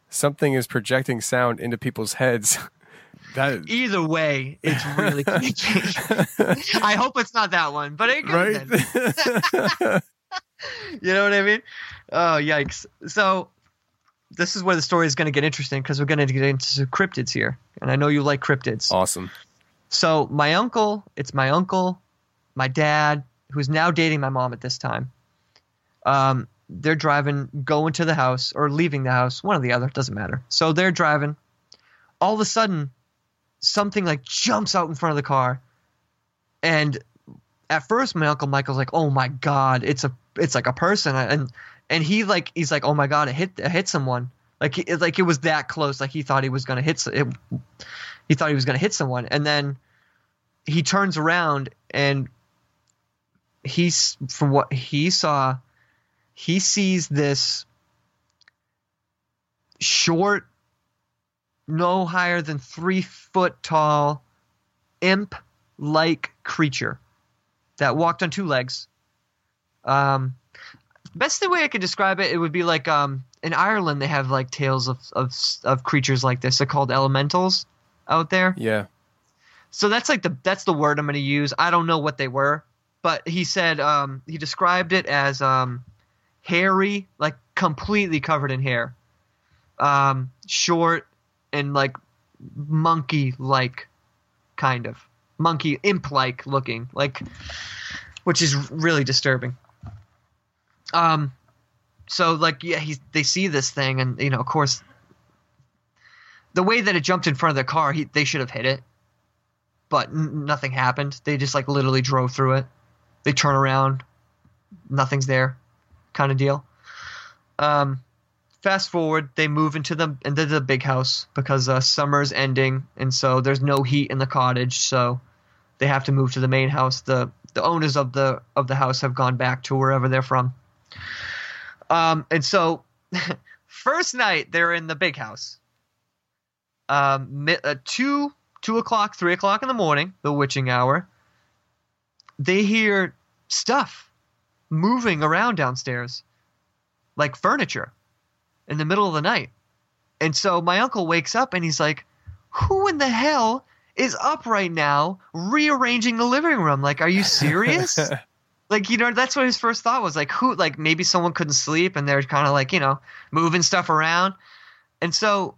Something is projecting sound into people's heads. that Either way, it's really creepy. I hope it's not that one, but it could right? You know what I mean? Oh, yikes. So, this is where the story is going to get interesting because we're going to get into some cryptids here. And I know you like cryptids. awesome. So, my uncle, it's my uncle, my dad, who's now dating my mom at this time. Um, they're driving, going to the house or leaving the house, one or the other, doesn't matter. So, they're driving. All of a sudden, something like jumps out in front of the car. And at first, my uncle Michael's like, "Oh my god, it's a, it's like a person," and and he like, he's like, "Oh my god, it hit, it hit someone." Like, it, like it was that close. Like he thought he was gonna hit. It, he thought he was gonna hit someone, and then he turns around and he's from what he saw, he sees this short, no higher than three foot tall, imp like creature that walked on two legs. Um, best the way I could describe it, it would be like um, in Ireland they have like tales of, of of creatures like this. They're called elementals out there. Yeah. So that's like the that's the word I'm going to use. I don't know what they were, but he said um, he described it as um, hairy, like completely covered in hair, um, short and like monkey like kind of monkey imp like looking like, which is really disturbing. Um, so like yeah, he they see this thing and you know of course the way that it jumped in front of the car, he, they should have hit it, but n- nothing happened. They just like literally drove through it. They turn around, nothing's there, kind of deal. Um, fast forward, they move into the into the big house because uh, summer's ending, and so there's no heat in the cottage, so they have to move to the main house. the The owners of the of the house have gone back to wherever they're from. Um, and so, first night they're in the big house um, uh, two two o'clock, three o'clock in the morning, the witching hour. They hear stuff moving around downstairs, like furniture, in the middle of the night. And so my uncle wakes up and he's like, "Who in the hell is up right now rearranging the living room? Like, are you serious?" like you know that's what his first thought was like who like maybe someone couldn't sleep and they're kind of like you know moving stuff around and so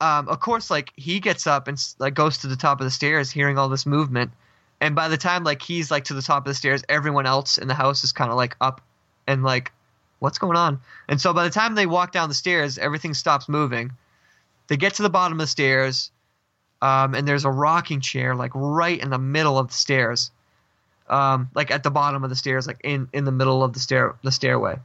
um, of course, like he gets up and like goes to the top of the stairs, hearing all this movement. And by the time like he's like to the top of the stairs, everyone else in the house is kind of like up and like, what's going on? And so by the time they walk down the stairs, everything stops moving. They get to the bottom of the stairs, um, and there's a rocking chair like right in the middle of the stairs, um, like at the bottom of the stairs, like in in the middle of the stair the stairway.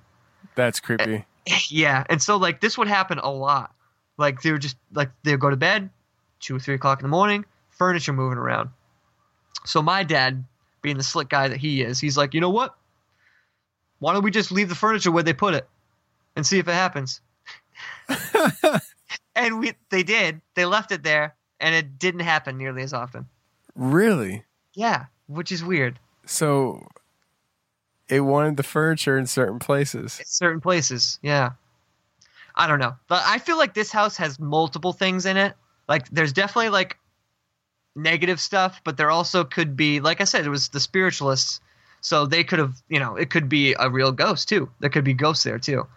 That's creepy. Yeah, and so like this would happen a lot. Like they would just like they would go to bed, two or three o'clock in the morning, furniture moving around. So my dad, being the slick guy that he is, he's like, you know what? why don't we just leave the furniture where they put it and see if it happens? and we they did. They left it there, and it didn't happen nearly as often. Really? Yeah, which is weird. So it wanted the furniture in certain places. certain places. Yeah. I don't know. But I feel like this house has multiple things in it. Like there's definitely like negative stuff, but there also could be like I said, it was the spiritualists. So they could have, you know, it could be a real ghost too. There could be ghosts there too.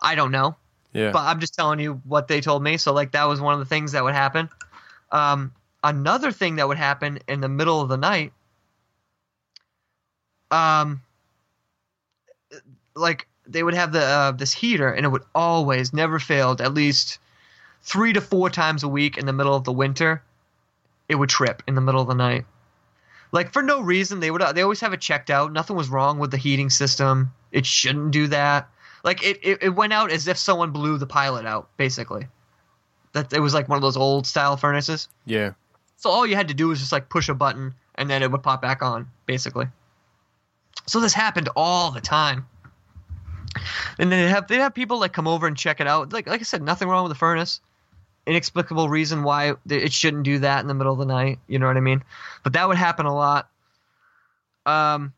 I don't know. Yeah. But I'm just telling you what they told me. So like that was one of the things that would happen. Um, another thing that would happen in the middle of the night. Um, like they would have the uh, this heater, and it would always never failed at least three to four times a week in the middle of the winter. It would trip in the middle of the night, like for no reason. They would they always have it checked out. Nothing was wrong with the heating system. It shouldn't do that. Like it, it, it went out as if someone blew the pilot out, basically. That it was like one of those old style furnaces. Yeah. So all you had to do was just like push a button and then it would pop back on, basically. So this happened all the time. And then they'd have they'd have people like come over and check it out. Like like I said, nothing wrong with the furnace. Inexplicable reason why it shouldn't do that in the middle of the night. You know what I mean? But that would happen a lot. Um,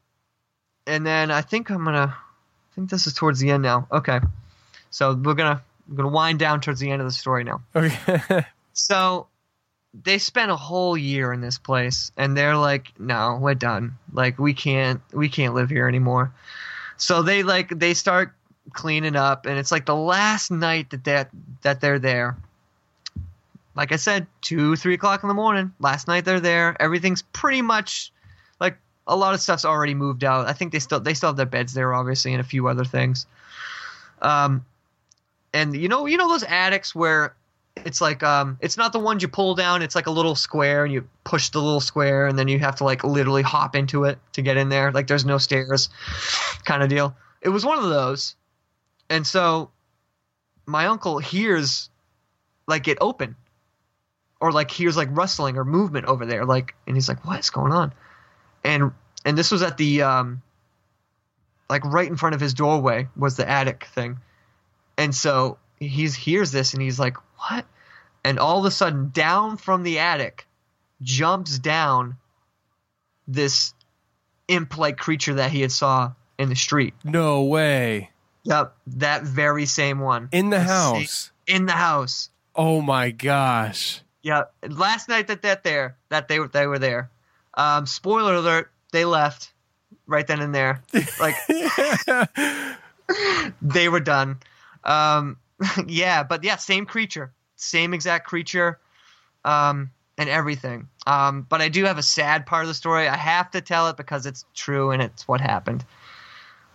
and then I think I'm gonna. I think this is towards the end now. Okay, so we're gonna we're gonna wind down towards the end of the story now. Okay. So they spent a whole year in this place and they're like no we're done. Like we can't we can't live here anymore. So they like they start cleaning up and it's like the last night that that that they're there. Like i said two three o'clock in the morning last night they're there. Everything's pretty much like a lot of stuff's already moved out. I think they still they still have their beds there obviously and a few other things. Um and you know you know those attics where it's like um it's not the ones you pull down it's like a little square and you push the little square and then you have to like literally hop into it to get in there. Like there's no stairs kind of deal. It was one of those. And so my uncle hears like it open or like hears like rustling or movement over there like and he's like what's going on? And and this was at the um like right in front of his doorway was the attic thing. And so he hears this and he's like, "What?" And all of a sudden, down from the attic, jumps down this imp-like creature that he had saw in the street. No way. Yep, that very same one In the same- house. in the house. Oh my gosh. Yeah, last night that that there that they were they were there. Um, spoiler alert: they left right then and there. Like they were done. Um, yeah, but yeah, same creature, same exact creature, um, and everything. Um, but I do have a sad part of the story. I have to tell it because it's true and it's what happened.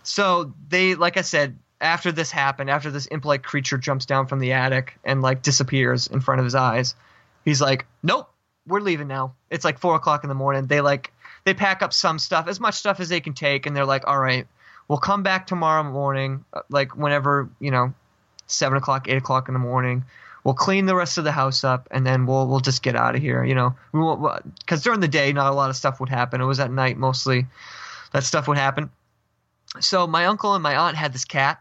So they, like I said, after this happened, after this imp-like creature jumps down from the attic and like disappears in front of his eyes, he's like, "Nope, we're leaving now." It's like four o'clock in the morning. They like they pack up some stuff, as much stuff as they can take, and they're like, "All right, we'll come back tomorrow morning, uh, like whenever you know, seven o'clock, eight o'clock in the morning. We'll clean the rest of the house up, and then we'll we'll just get out of here. You know, we won't because during the day, not a lot of stuff would happen. It was at night mostly that stuff would happen. So my uncle and my aunt had this cat,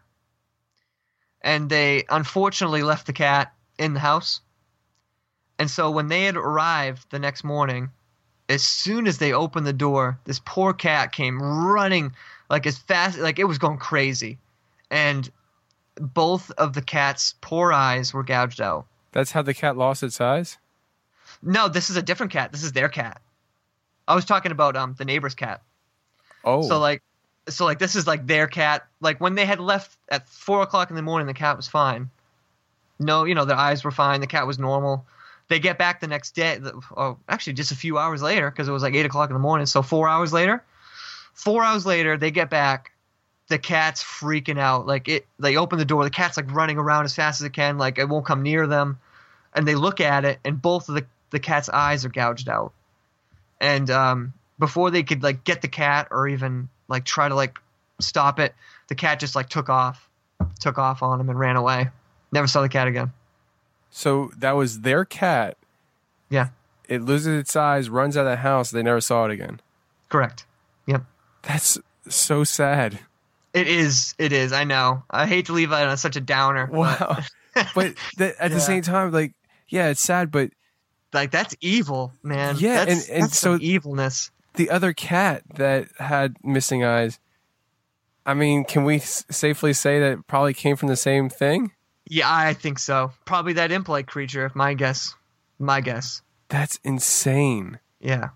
and they unfortunately left the cat in the house. And so when they had arrived the next morning, as soon as they opened the door, this poor cat came running like as fast like it was going crazy. And both of the cat's poor eyes were gouged out. That's how the cat lost its eyes? No, this is a different cat. This is their cat. I was talking about um the neighbor's cat. Oh. So like so like this is like their cat. Like when they had left at four o'clock in the morning, the cat was fine. No, you know their eyes were fine. The cat was normal. They get back the next day. the- Oh, actually, just a few hours later because it was like eight o'clock in the morning. So four hours later, four hours later, they get back. The cat's freaking out. Like it, they open the door. The cat's like running around as fast as it can. Like it won't come near them. And they look at it, and both of the the cat's eyes are gouged out. And um, before they could like get the cat or even like try to like stop it, the cat just like took off, took off on him and ran away. Never saw the cat again. so that was their cat. Yeah, It loses its eyes, runs out of the house. They never saw it again. correct. Yep. That's so sad. It is. It is. I know. I hate to leave it on such a downer. Wow. but th- at Yeah. the same time, like, yeah, it's sad, but Like that's evil, man. Yeah, that's, and- and that's so- evilness. the other cat that had missing eyes. I mean, can we s- safely say that it probably came from the same thing? Yeah, I think so. Probably that imp-like creature. if My guess. My guess. That's insane. Yeah.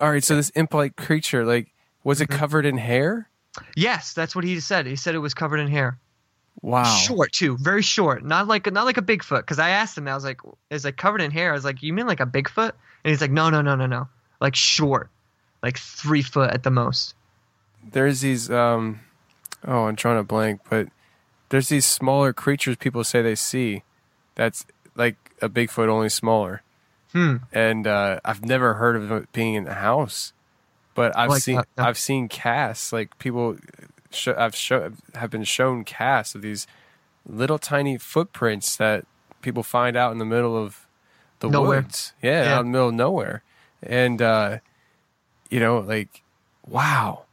All right, so this imp-like creature, like, was it Mm-hmm. covered in hair? Yes, that's what he said. He said it was covered in hair. Wow. Short too, very short. Not like not like a Bigfoot. Because I asked him, I was like, "Is like covered in hair?" I was like, "You mean like a Bigfoot?" And he's like, "No, no, no, no, no. Like short, like three foot at the most." There's these, um, oh, I'm trying to blank, but there's these smaller creatures people say they see. That's like a Bigfoot, only smaller. Hmm. And uh, I've never heard of it being in the house, but I've Like seen that, yeah. I've seen casts like people sh- I've show, have been shown casts of these little tiny footprints that people find out in the middle of the Nowhere. woods. Yeah, Yeah. out in the middle of nowhere, and uh, you know, like wow,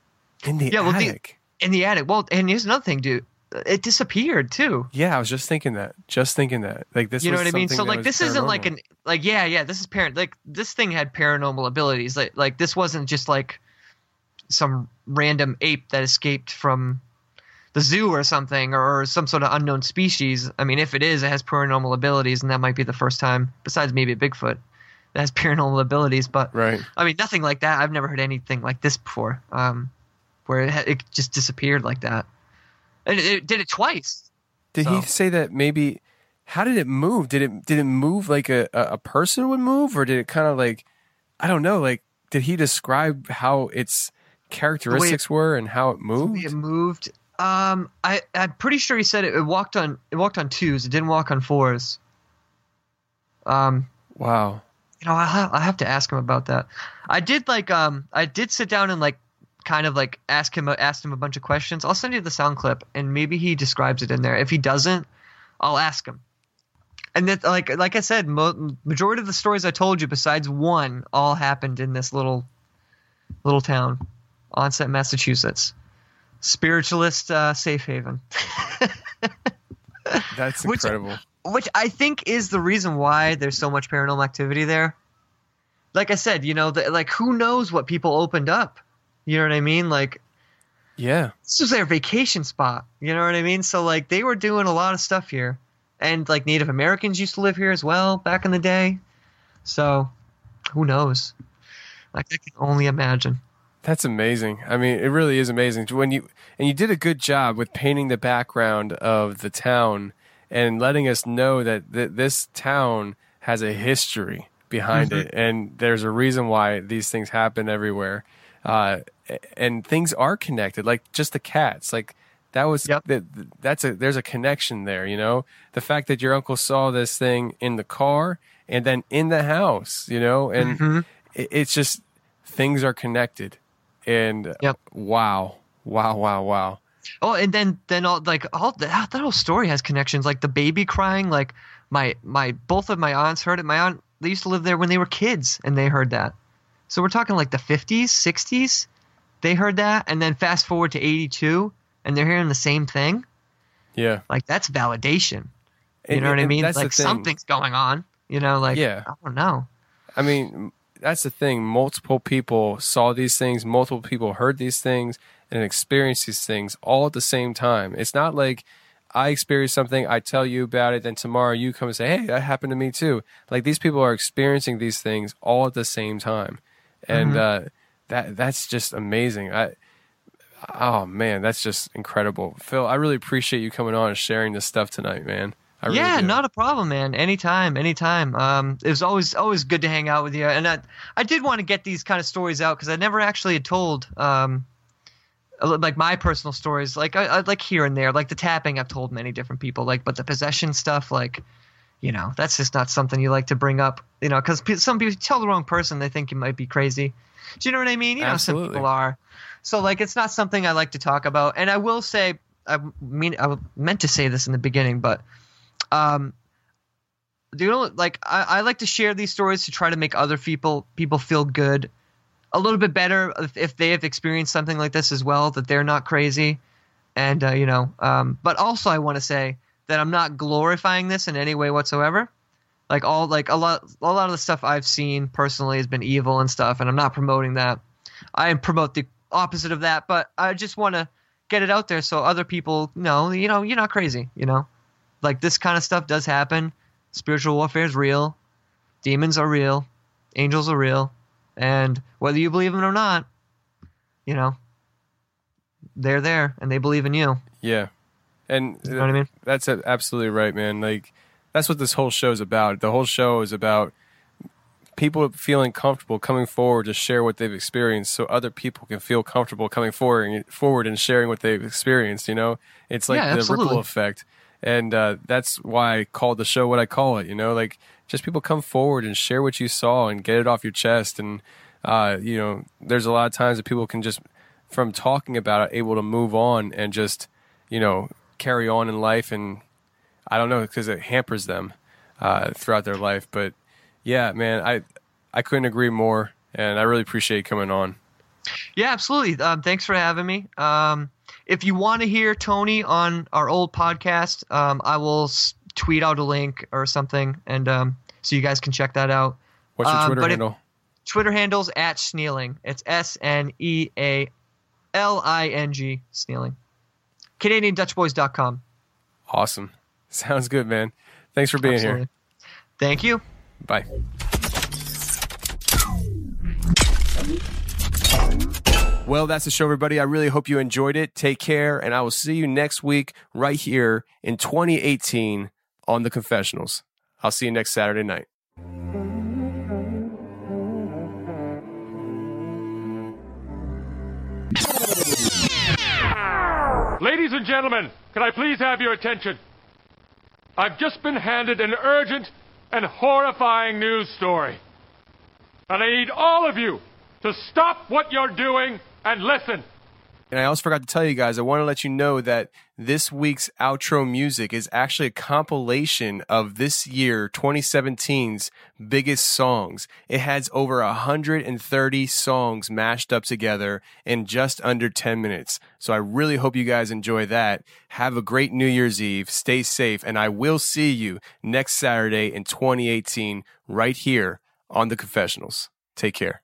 in the Yeah, well, the- attic. In the attic. Well, and here's another thing, dude. It disappeared too. yeah, I was just thinking that. Just thinking that. Like this. you know what I mean? So like this isn't like an like yeah yeah this is parent like this thing had paranormal abilities like like this wasn't just like some random ape that escaped from the zoo or something or, some sort of unknown species. I mean, if it is, it has paranormal abilities, and that might be the first time, besides maybe a Bigfoot, that has paranormal abilities. But right. I mean, nothing like that. I've never heard anything like this before, um, where it, ha- it just disappeared like that, it, it did it twice. Did So- he say that maybe? How did it move? Did it did it move like a a person would move, or did it kind of like I don't know? Like, did he describe how its characteristics were and how it moved? It moved. Um, I I'm pretty sure he said it, it walked on it walked on twos. It didn't walk on fours. Um, Wow. you know, I have, I have to ask him about that. I did like um I did sit down and like kind of like ask him asked him a bunch of questions. I'll send you the sound clip and maybe he describes it in there. If he doesn't, I'll ask him. And that like like I said, mo- majority of the stories I told you, besides one, all happened in this little little town, Onset, Massachusetts. Spiritualist uh, safe haven. That's Which- incredible. which I think is the reason why there's so much paranormal activity there. Like I said, you know, the, like who knows what people opened up? You know what I mean? Like yeah. this was their vacation spot. You know what I mean? So like they were doing a lot of stuff here, and like Native Americans used to live here as well back in the day. So who knows? Like I can only imagine. That's amazing. I mean, it really is amazing. When you and you did a good job with painting the background of the town and letting us know that th- this town has a history behind Mm-hmm. it, and there's a reason why these things happen everywhere, uh, and things are connected. Like just the cats, like that was Yep. that. That's a there's a connection there. You know, the fact that your uncle saw this thing in the car and then in the house. You know, and Mm-hmm. it, it's just things are connected and Yep. wow wow wow wow Oh, and then then all like all that, that whole story has connections. Like the baby crying. Like my my both of my aunts heard it. My aunt they used to live there when they were kids, and they heard that. So we're talking like the fifties, sixties. They heard that, and then fast forward to eighty two, and they're hearing the same thing. yeah Like that's validation. You And- know what I mean? Like something's going on. You know, like Yeah. I don't know. i mean that's the thing multiple people saw these things multiple people heard these things and experienced these things all at the same time it's not like i experience something i tell you about it then tomorrow you come and say hey that happened to me too like these people are experiencing these things all at the same time and Mm-hmm. uh that that's just amazing i oh man that's just incredible Phill i really appreciate you coming on and sharing this stuff tonight man I really yeah, do. not a problem, man. Anytime, anytime. Um, it was always always good to hang out with you, and I I did want to get these kind of stories out because I never actually had told um, like my personal stories, like I, I like here and there, like the tapping. I've told many different people, like, but the possession stuff, like, you know, that's just not something you like to bring up, you know, because some people tell the wrong person, they think you might be crazy. Do you know what I mean? You know, some people are. So like, it's not something I like to talk about, and I will say, I mean, I meant to say this in the beginning, but um do you know like I, I like to share these stories to try to make other people people feel good a little bit better if, if they have experienced something like this as well that they're not crazy and uh, you know, um, but also I want to say that I'm not glorifying this in any way whatsoever. Like all like a lot a lot of the stuff I've seen personally has been evil and stuff, and I'm not promoting that. I promote the opposite of that, but I just want to get it out there so other people know, you know, you're not crazy, you know. Like this kind of stuff does happen. Spiritual warfare is real. Demons are real. Angels are real. And whether you believe them or not, you know, they're there and they believe in you. Yeah. And You know what I mean? that's absolutely right, man. Like that's what this whole show is about. The whole show is about people feeling comfortable coming forward to share what they've experienced so other people can feel comfortable coming forward forward and sharing what they've experienced, you know? It's like Yeah, the absolutely. ripple effect. And uh, that's why I called the show what I call it, you know, like just people come forward and share what you saw and get it off your chest and uh, you know, there's a lot of times that people can just from talking about it able to move on and just, you know, carry on in life and I don't know because it hampers them uh, throughout their life. But yeah, man, I I couldn't agree more, and I really appreciate you coming on. Yeah, absolutely. Um, thanks for having me. Um, if you want to hear Tony on our old podcast, um, I will tweet out a link or something, and um, so you guys can check that out. What's your Um, Twitter handle? Twitter handles at Snealing. It's S N E A L I N G Snealing. CanadianDutchBoys.com. awesome. Sounds good, man. Thanks for being Absolutely. here. Thank you. Bye. Well, that's the show, everybody. I really hope you enjoyed it. Take care, and I will see you next week right here in 2018 on The Confessionals. I'll see you next Saturday night. Ladies and gentlemen, can I please have your attention? I've just been handed an urgent and horrifying news story. And I need all of you to stop what you're doing and listen. And I also forgot to tell you guys, I want to let you know that this week's outro music is actually a compilation of this year, 2017's biggest songs. It has over 130 songs mashed up together in just under 10 minutes. So I really hope you guys enjoy that. Have a great New Year's Eve. Stay safe. And I will see you next Saturday in 2018 right here on The Confessionals. Take care.